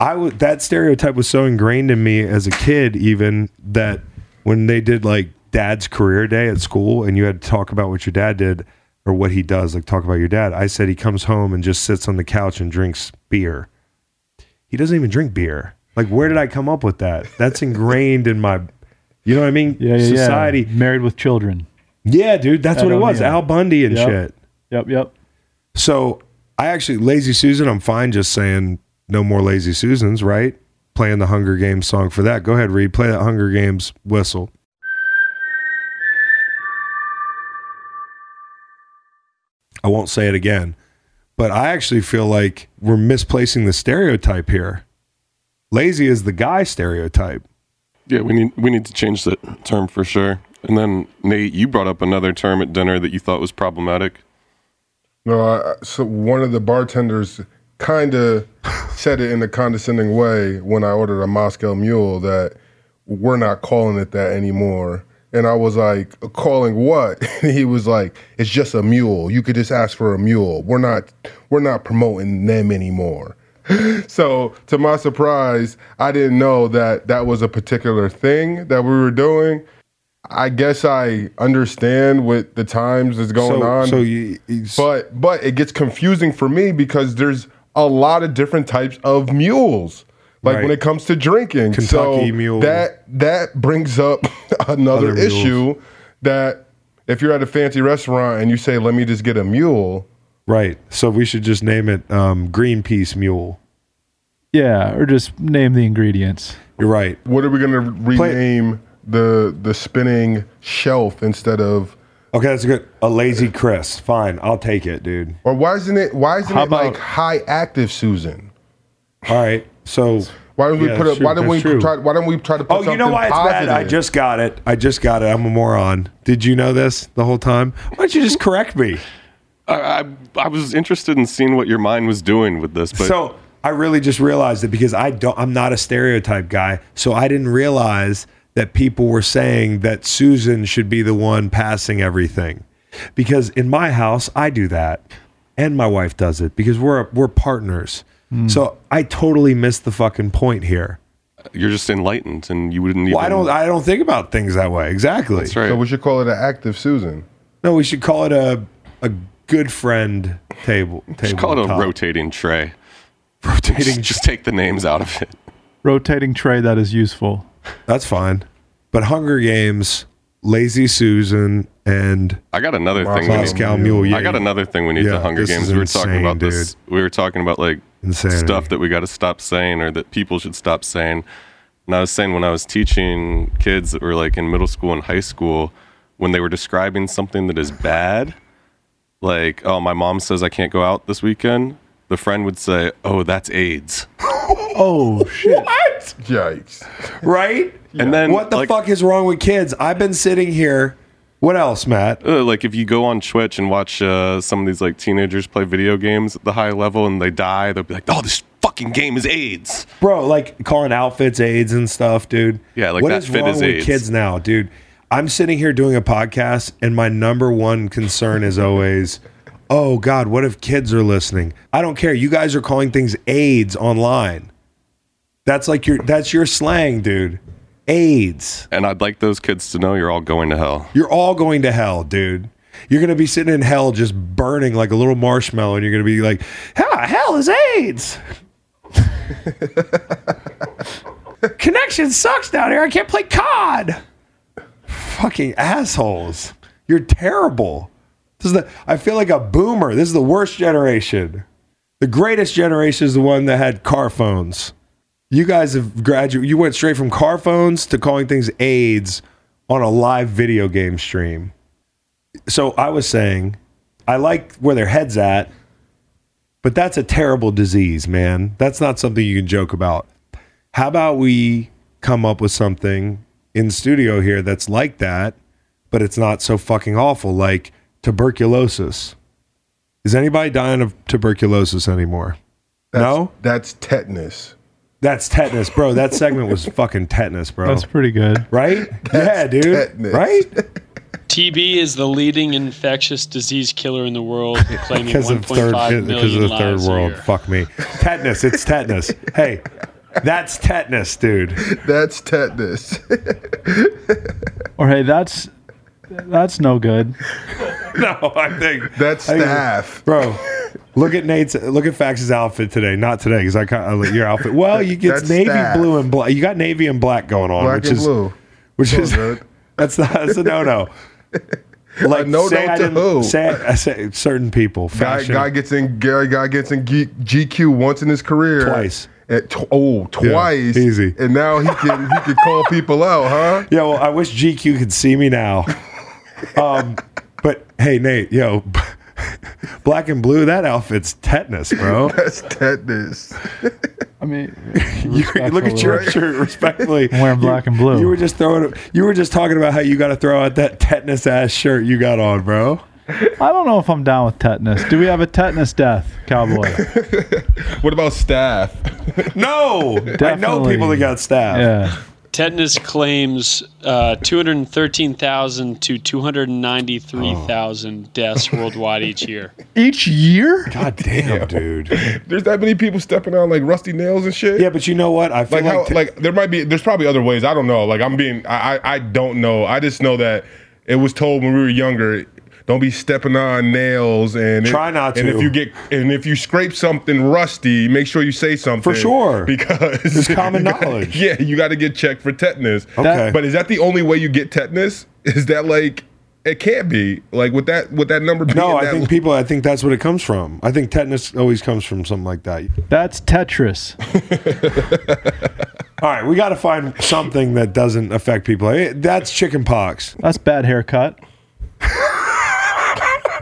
I would that stereotype was so ingrained in me as a kid even that when they did like dad's career day at school and you had to talk about what your dad did or what he does, like talk about your dad. I said he comes home and just sits on the couch and drinks beer. He doesn't even drink beer. Like, where did I come up with that? That's ingrained in my, you know what I mean? Yeah, yeah Society. Yeah.
Married with children.
Yeah, dude. That's what it was. Al Bundy and yep. shit.
Yep, yep.
So I actually, Lazy Susan, I'm fine just saying no more Lazy Susans, right? Playing the Hunger Games song for that. Go ahead, Reed. Play that Hunger Games whistle. I won't say it again, but I actually feel like we're misplacing the stereotype here lazy is the guy stereotype.
Yeah, we need we need to change the term for sure. And then Nate, you brought up another term at dinner that you thought was problematic.
No, I, so one of the bartenders kind of said it in a condescending way when I ordered a Moscow Mule that we're not calling it that anymore. And I was like, calling what? And he was like, it's just a mule. You could just ask for a mule. We're not we're not promoting them anymore. so to my surprise, I didn't know that that was a particular thing that we were doing. I guess I understand what the times is going so, on. So you, but but it gets confusing for me because there's a lot of different types of mules. Like right. when it comes to drinking, Kentucky so mule. that that brings up another Other issue mules. that if you're at a fancy restaurant and you say, "Let me just get a mule,"
Right. So we should just name it um, Greenpeace Mule.
Yeah, or just name the ingredients.
You're right.
What are we going to rename the the spinning shelf instead of?
Okay, that's good. A lazy Chris. Fine, I'll take it, dude.
Or why isn't it? Why isn't How it about- like high active Susan?
All right. So
why don't we Yeah, put it? why don't we true. try why don't we try to put Oh, you know why it's positive? bad?
I just got it. I just got it. I'm a moron. Did you know this the whole time? Why don't you just correct me?
I, I, was interested in seeing what your mind was doing with this, but
so I really just realized it because I don't. I'm not a stereotype guy, so I didn't realize that people were saying that Susan should be the one passing everything, because in my house I do that, and my wife does it because we're we're partners. Mm. So I totally missed the fucking point here.
You're just enlightened, and you wouldn't.
Even... Well, I don't. I don't think about things that way. Exactly.
That's right. So we should call it an active Susan.
No, we should call it a a good friend table. table just
call it top. a rotating tray. Rotating. Just, take the names out of it.
Rotating tray that is useful.
That's fine. But Hunger Games, Lazy Susan, and
I got another thing. Moscow Mule. I got another thing. We need yeah, the Hunger Games. We were insane, talking about dude. this. We were talking about like Insanity. stuff that we got to stop saying or that people should stop saying. And I was saying when I was teaching kids that were like in middle school and high school, when they were describing something that is bad like, oh, my mom says I can't go out this weekend, the friend would say, oh, that's AIDS.
oh, shit.
What? Yikes.
Right? Yeah. And then what the like, fuck is wrong with kids? I've been sitting here. What else, Matt?
Uh, like if you go on Twitch and watch uh, some of these like teenagers play video games at the high level and they die, they'll be like, "Oh, this fucking game is AIDS,
bro." Like calling outfits AIDS and stuff, dude.
Yeah, like what that is fit wrong
is
with AIDS.
kids now, dude? I'm sitting here doing a podcast, and my number one concern is always, oh God, what if kids are listening? I don't care. You guys are calling things AIDS online. That's like your that's your slang, dude. AIDS.
And I'd like those kids to know you're all going to hell.
You're all going to hell, dude. You're gonna be sitting in hell just burning like a little marshmallow, and you're gonna be like, ah, hell is AIDS. Connection sucks down here. I can't play COD fucking assholes. You're terrible. This is the I feel like a boomer. This is the worst generation. The greatest generation is the one that had car phones. You guys have graduated. You went straight from car phones to calling things AIDS on a live video game stream. So I was saying, I like where their heads at, but that's a terrible disease, man. That's not something you can joke about. How about we come up with something in studio here that's like that, but it's not so fucking awful. Like tuberculosis. Is anybody dying of tuberculosis anymore? That's, no?
That's tetanus.
That's tetanus, bro. That segment was fucking tetanus, bro.
That's pretty good.
Right? That's yeah, dude. Tetanus. Right?
TB is the leading infectious disease killer in the world, claiming 1.5 million Because of the third world.
Fuck me. Tetanus. It's tetanus. hey, that's tetanus, dude.
That's tetanus.
or hey, that's that's no good.
no, I think
that's I staff,
bro. Look at Nate's. Look at Fax's outfit today. Not today, because I kind of your outfit. Well, you get navy staff. blue and black. You got navy and black going on, black which is blue. which is that's that's that's a no no. Like no say I did who? Say, I say certain people.
Guy, guy, gets in. Guy, guy gets in GQ once in his career.
Twice.
At t- oh, twice. Yeah, easy. And now he can he can call people out, huh?
Yeah. Well, I wish GQ could see me now. Um, but hey, Nate, yo. Black and blue, that outfit's tetanus, bro.
That's tetanus. I
mean, you,
look at your shirt respectfully.
I'm wearing black you, and blue.
You were just throwing. You were just talking about how you got to throw out that tetanus ass shirt you got on, bro.
I don't know if I'm down with tetanus. Do we have a tetanus death, cowboy?
what about staff?
no, Definitely. I know people that got staff.
Yeah
tetanus claims uh, 213,000 to 293,000 oh. deaths worldwide each year.
Each year?
God damn, damn, dude.
There's that many people stepping on like rusty nails and shit.
Yeah, but you know what? I feel like,
like,
how, t-
like there might be there's probably other ways. I don't know. Like I'm being I I, I don't know. I just know that it was told when we were younger don't be stepping on nails and
try it, not to.
And if you get and if you scrape something rusty, make sure you say something
for sure
because
it's common
gotta,
knowledge.
Yeah, you got to get checked for tetanus. Okay, but is that the only way you get tetanus? Is that like? It can't be like with that with that number.
no,
I
think l- people. I think that's what it comes from. I think tetanus always comes from something like that.
That's Tetris.
All right, we got to find something that doesn't affect people. That's chicken pox.
That's bad haircut.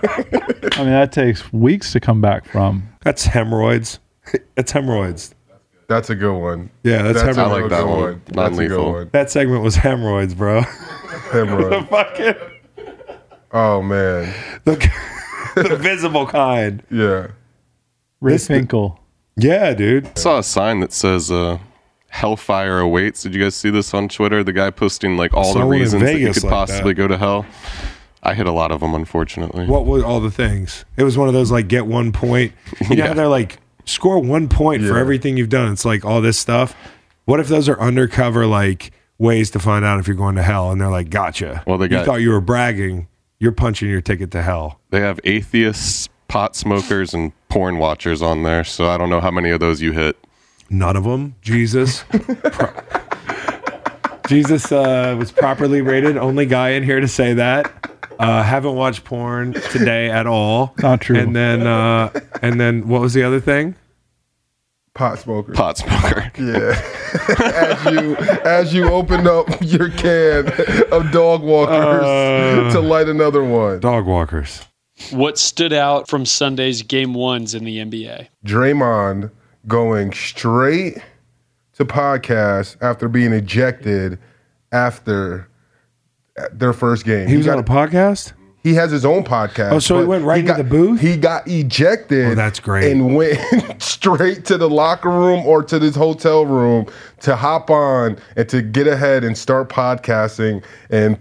I mean, that takes weeks to come back from.
That's hemorrhoids. That's hemorrhoids.
That's a good one.
Yeah, that's, that's hemorrhoids. I like that
one. That's a good
one. That segment was hemorrhoids, bro.
Hemorrhoids. the
fucking.
Oh man. The,
the visible kind.
Yeah.
Ray Finkle. yeah,
dude. I
saw a sign that says uh, "Hellfire awaits." Did you guys see this on Twitter? The guy posting like all the reasons that you could like possibly that. go to hell. I hit a lot of them, unfortunately.
What were all the things? It was one of those like get one point. You know, yeah. they're like score one point yeah. for everything you've done. It's like all this stuff. What if those are undercover like ways to find out if you're going to hell? And they're like, gotcha. Well, they got, you thought you were bragging. You're punching your ticket to hell.
They have atheists, pot smokers, and porn watchers on there. So I don't know how many of those you hit.
None of them. Jesus. Pro- Jesus uh, was properly rated. Only guy in here to say that. Uh, haven't watched porn today at all.
Not true.
And then, uh, and then, what was the other thing?
pot smoker.
Pot smoker.
Yeah. as you as you open up your can of dog walkers uh, to light another one.
Dog walkers.
What stood out from Sunday's game ones in the NBA?
Draymond going straight to podcast after being ejected after their first game.
He, was got, on a podcast.
He has his own podcast.
Oh, so he went right he got, the booth.
He got ejected. Oh,
that's great.
And went straight to the locker room or to this hotel room to hop on and to get ahead and start podcasting and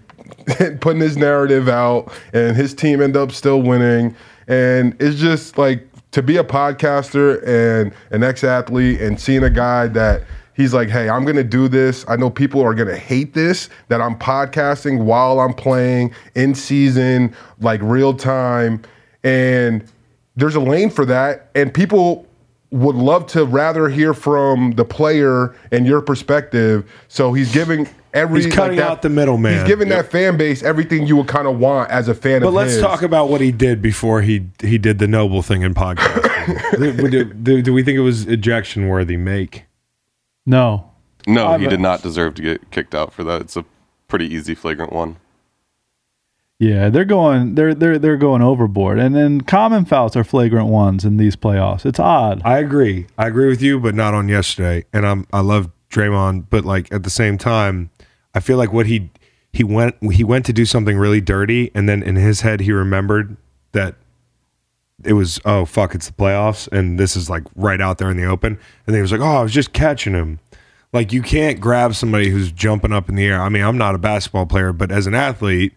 putting his narrative out. And his team end up still winning. And it's just like to be a podcaster and an ex athlete and seeing a guy that He's like, hey, I'm gonna do this. I know people are gonna hate this that I'm podcasting while I'm playing in season, like real time. And there's a lane for that. And people would love to rather hear from the player and your perspective. So he's giving every
he's cutting like that, out the middleman.
He's giving yep. that fan base everything you would kind of want as a fan.
But let's
his.
talk about what he did before he he did the noble thing in podcast. do, do, do, we think it was ejection worthy? Make
no.
No, I he did not deserve to get kicked out for that. It's a pretty easy flagrant one.
Yeah, they're going they're they're they're going overboard. And then common fouls are flagrant ones in these playoffs. It's odd.
I agree. I agree with you, but not on yesterday. And I'm I love Draymond, but like at the same time, I feel like what he he went he went to do something really dirty and then in his head he remembered that it was oh fuck it's the playoffs and this is like right out there in the open and he was like oh I was just catching him like you can't grab somebody who's jumping up in the air I mean I'm not a basketball player but as an athlete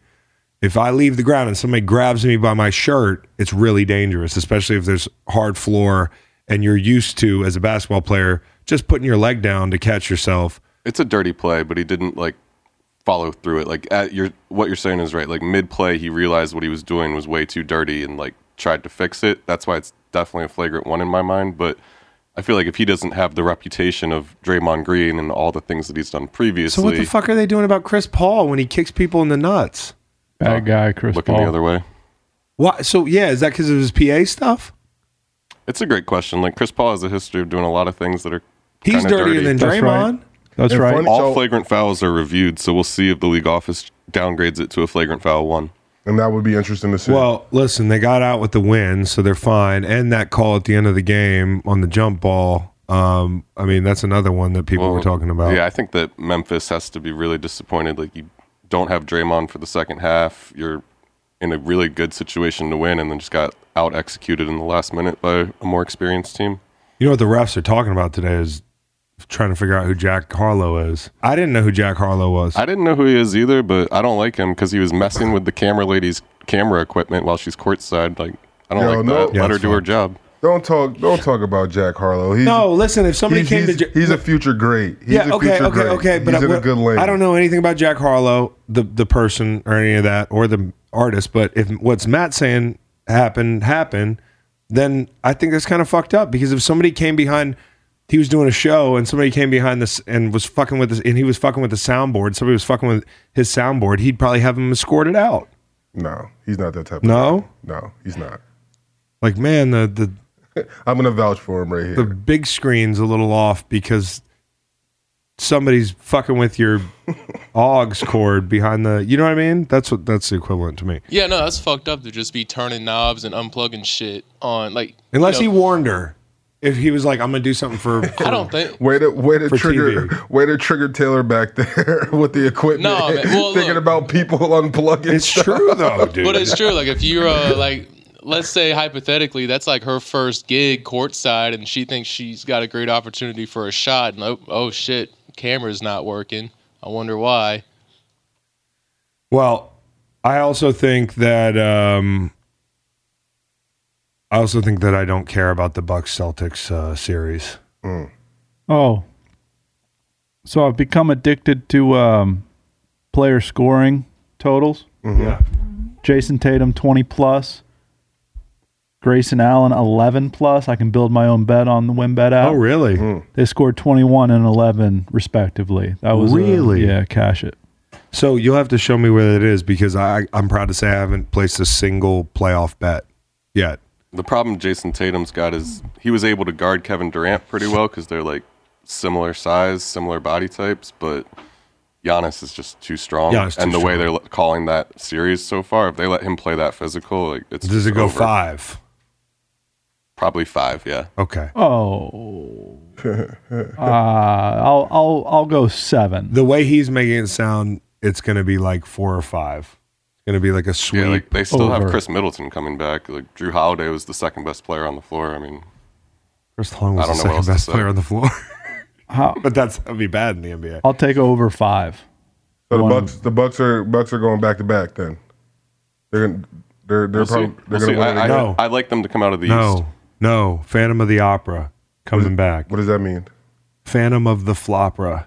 if I leave the ground and somebody grabs me by my shirt it's really dangerous especially if there's hard floor and you're used to as a basketball player just putting your leg down to catch yourself
it's a dirty play but he didn't like follow through it like at your what you're saying is right like mid play he realized what he was doing was way too dirty and like tried to fix it. That's why it's definitely a flagrant one in my mind. But I feel like if he doesn't have the reputation of Draymond Green and all the things that he's done previously, so what
the fuck are they doing about Chris Paul when he kicks people in the nuts?
Bad uh, guy,
Chris looking Paul. Looking the other way.
What? So yeah, is that because of his PA stuff?
It's a great question. Like Chris Paul has a history of doing a lot of things that are
he's dirtier dirty. than Draymond. That's right. That's right.
All so, flagrant fouls are reviewed, so we'll see if the league office downgrades it to a flagrant foul one.
And that would be interesting to see.
Well, listen, they got out with the win, so they're fine. And that call at the end of the game on the jump ball. Um, I mean, that's another one that people well, were talking about.
Yeah, I think that Memphis has to be really disappointed. Like, you don't have Draymond for the second half. You're in a really good situation to win, and then just got out executed in the last minute by a more experienced team.
You know what the refs are talking about today is trying to figure out who Jack Harlow is. I didn't know who Jack Harlow was.
I didn't know who he is either, but I don't like him because he was messing with the camera lady's camera equipment while she's courtside. Like, I don't Yo, like no- that. Yeah, Let her do her job.
Don't talk. Don't talk about Jack Harlow.
He's, No, listen. If somebody
he's,
came
he's,
to,
Ja- he's a future great. He's
yeah, a okay, future okay, great. okay. But he's I, in a good lane. I don't know anything about Jack Harlow, the the person or any of that, or the artist. But if what's Matt saying happened happened, then I think that's kind of fucked up because if somebody came behind he was doing a show and somebody came behind this and was fucking with this and he was fucking with the soundboard. Somebody was fucking with his soundboard. He'd probably have him escorted out.
No, he's not that type.
of
No? no, he's not.
Like man, the
the I'm gonna vouch for him right here.
the big screen's a little off because somebody's fucking with your aux cord behind the. You know what I mean? That's what that's the equivalent to me.
Yeah, no, that's fucked up to just be turning knobs and unplugging shit on like.
Unless you know, he warned her, if he was like, "I'm gonna do something for,"
for I don't think
way to way to trigger TV. way to trigger Taylor back there with the equipment. No, man, well, thinking look, about people unplugging.
It's stuff. true though,
dude. But it's true. Like if you're uh, like, let's say hypothetically, that's like her first gig courtside, and she thinks she's got a great opportunity for a shot, and oh, oh shit, camera's not working. I wonder why.
Well, I also think that. um I also think that I don't care about the Bucks Celtics uh, series.
Mm. Oh, so I've become addicted to um, player scoring totals.
Mm-hmm. Yeah,
Jayson Tatum twenty plus, Grayson Allen eleven plus. I can build my own bet on the WynnBET out.
Oh, really? Mm.
They scored twenty one and eleven respectively. That was really a, yeah, cash it.
So you'll have to show me where that is because I, I'm proud to say I haven't placed a single playoff bet yet
the problem Jayson Tatum's got is he was able to guard Kevin Durant pretty well because they're like similar size, similar body types, but Giannis is just too strong. Yeah, too and the strong. way they're calling that series so far, if they let him play that physical, like it's
does it go over. five?
Probably five, yeah.
Okay.
Oh, uh, I'll I'll I'll go seven.
The way he's making it sound, it's going to be like four or five going to be like a sweep. Yeah, like
they still over. have Khris Middleton coming back. Like Jrue Holiday was the second best player on the floor. I mean,
Chris Long was the second best player on the floor. but that's gonna be bad in the NBA.
I'll take over five.
So One. the Bucks, the Bucks are Bucks are going back to back. Then they're gonna, they're they're we'll probably see. they're
we'll going to I, no. I, I like them to come out of the no. East.
No, Phantom of the Opera coming back.
What does that mean?
Phantom of the Flopra.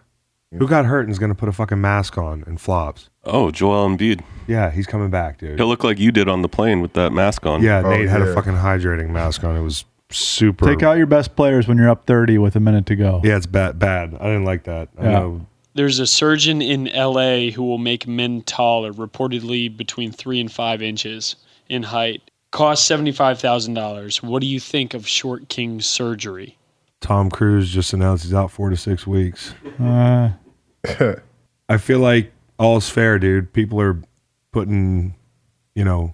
Yeah. Who got hurt and is going to put a fucking mask on and flops?
Oh, Joel Embiid.
Yeah, he's coming back, dude.
He'll look like you did on the plane with that mask on.
Yeah, Oh, Nate had a fucking hydrating mask on. It was super.
Take out your best players when you're up 30 with a minute to go.
yeah, it's bad. Bad. I didn't like that. I know.
There's a surgeon in LA who will make men taller, reportedly between three and five inches in height. Cost seventy-five thousand dollars. What do you think of Short King surgery?
Tom Cruise just announced he's out four to six weeks. Uh, I feel like all's fair, dude. People are putting, you know,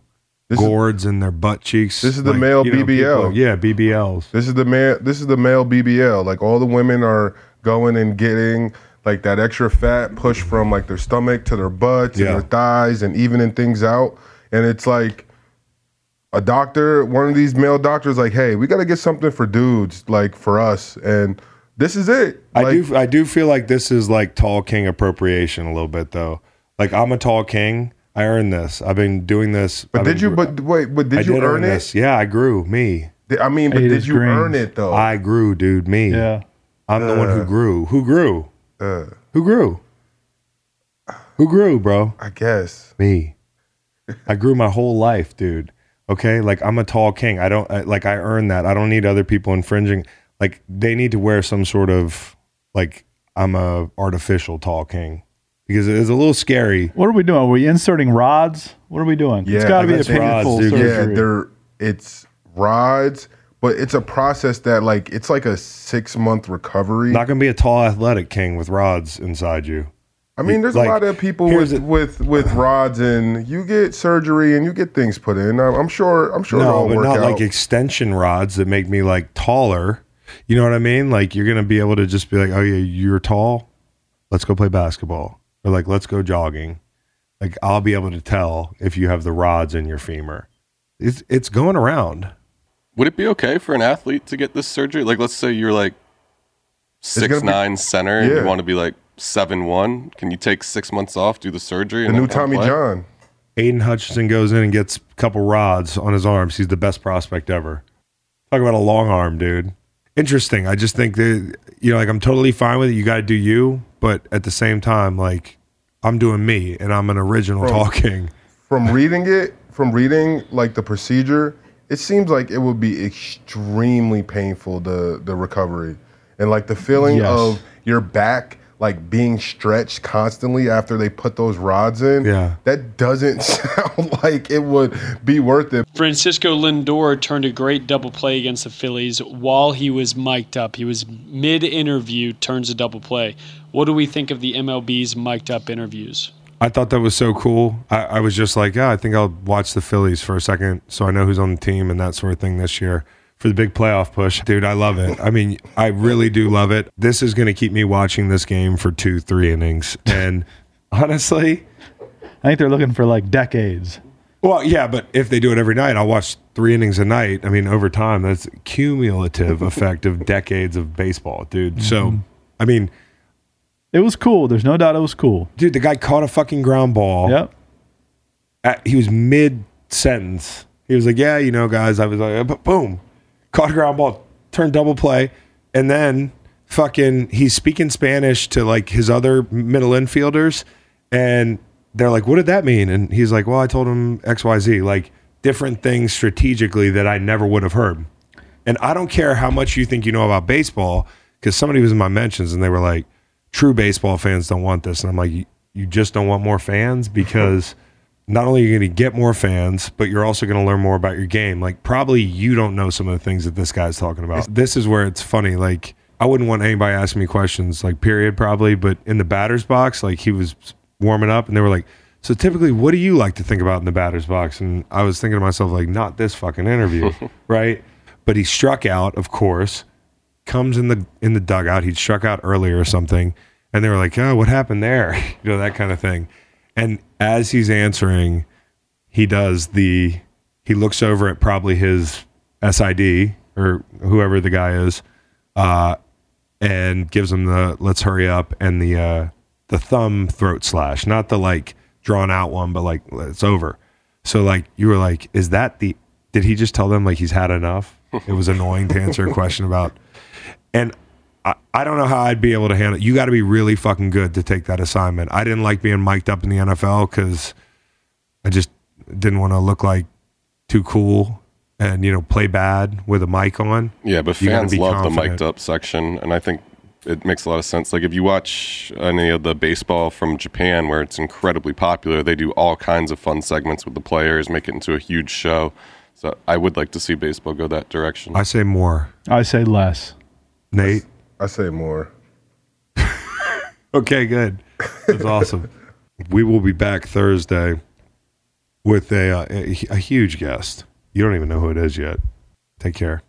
this gourds is, in their butt cheeks.
This
is
the male know, BBL. Are,
yeah, BBLs.
This is the male. This is the male BBL. Like all the women are going and getting like that extra fat push from like their stomach to their butts yeah. and their thighs and evening things out. And it's like a doctor, one of these male doctors, like, hey, we got to get something for dudes, like for us. And this is it.
Like, I do I do feel like this is like tall king appropriation a little bit though. Like I'm a tall king. I earned this. I've been doing this.
But I've
did
been, you? But wait. But did I you did earn, it? This.
Yeah, I grew. Me.
I mean, but did you greens. earn it though?
I grew, dude. Me. Yeah. I'm uh, the one who uh. grew. Who grew? Uh, who grew? Who grew, bro?
I guess
me. I grew my whole life, dude. Okay, like I'm a tall king. I don't I, like I earned that. I don't need other people infringing like they need to wear some sort of like I'm a artificial tall king because it is a little scary.
What are we doing? Are we inserting rods? What are we doing?
Yeah, it's got to be a painful
rods, surgery. Yeah, they're it's rods, but it's a process that like it's like a six month recovery.
Not gonna be a tall athletic king with rods inside you.
I mean, there's like, a lot of people with, with with rods, and you get surgery and you get things put in. I'm, I'm sure. I'm sure. No, but not
out. like extension rods that make me like taller. You know what I mean? Like you're gonna be able to just be like, oh yeah, you're tall. Let's go play basketball, or like let's go jogging. Like I'll be able to tell if you have the rods in your femur. It's it's going around.
Would it be okay for an athlete to get this surgery? Like, let's say you're like six nine center, and you want to be like seven one. Can you take six months off, do the surgery?
And new Tommy play? John.
Aidan Hutchinson goes in and gets a couple rods on his arms. He's the best prospect ever. Talk about a long arm, dude interesting. I just think that you know, like I'm totally fine with it. You got to do you, but at the same time, like I'm doing me, and I'm an original from, talking.
From reading it, from reading like the procedure, it seems like it would be extremely painful the the recovery, and like the feeling yes. of your back like being stretched constantly after they put those rods in,
yeah.
that doesn't sound like it would be worth it.
Francisco Lindor turned a great double play against the Phillies while he was mic'd up. He was mid interview, turns a double play. What do we think of the MLB's mic'd up interviews?
I thought that was so cool. I, I was just like, yeah, I think I'll watch the Phillies for a second so I know who's on the team and that sort of thing this year for the big playoff push. Dude, I love it. I mean, I really do love it. This is going to keep me watching this game for two, three innings. And honestly,
I think they're looking for like decades.
Well, yeah, but if they do it every night, I'll watch three innings a night. I mean, over time, that's cumulative effect of decades of baseball, dude. Mm-hmm. So, I mean,
it was cool. There's no doubt it was cool.
Dude, the guy caught a fucking ground ball.
Yep.
At, he was mid sentence. He was like, "Yeah, you know, guys." I was like, "Boom!" caught a ground ball, turned double play, and then fucking he's speaking Spanish to like his other middle infielders, and they're like, "What did that mean?" And he's like, "Well, I told him X, Y, Z, like different things strategically that I never would have heard." And I don't care how much you think you know about baseball, because somebody was in my mentions and they were like, "True baseball fans don't want this," and I'm like, "You just don't want more fans because." not only are you going to get more fans, but you're also going to learn more about your game. Like, probably you don't know some of the things that this guy's talking about. This is where it's funny. Like, I wouldn't want anybody asking me questions, like, period, probably. But in the batter's box, like, he was warming up and they were like, So typically, what do you like to think about in the batter's box? And I was thinking to myself, like, not this fucking interview, right? But he struck out, of course, comes in the in the dugout. He'd struck out earlier or something. And they were like, Oh, what happened there? you know, that kind of thing. And as he's answering, he does the he looks over at probably his SID or whoever the guy is, uh, and gives him the let's hurry up and the uh, the thumb throat slash, not the like drawn out one, but like it's over. So like you were like, is that the? Did he just tell them like he's had enough? It was annoying to answer a question about, and I, I don't know how I'd be able to handle it. You got to be really fucking good to take that assignment. I didn't like being mic'd up in the NFL because I just didn't want to look like too cool and you know play bad with a mic on.
Yeah, but you fans love confident. the mic'd up section, and I think it makes a lot of sense. Like if you watch any of the baseball from Japan, where it's incredibly popular, they do all kinds of fun segments with the players, make it into a huge show. So I would like to see baseball go that direction.
I say more.
I say less.
Nate.
I say more.
okay, good. That's awesome. we will be back Thursday with a, uh, a, a huge guest. You don't even know who it is yet. Take care.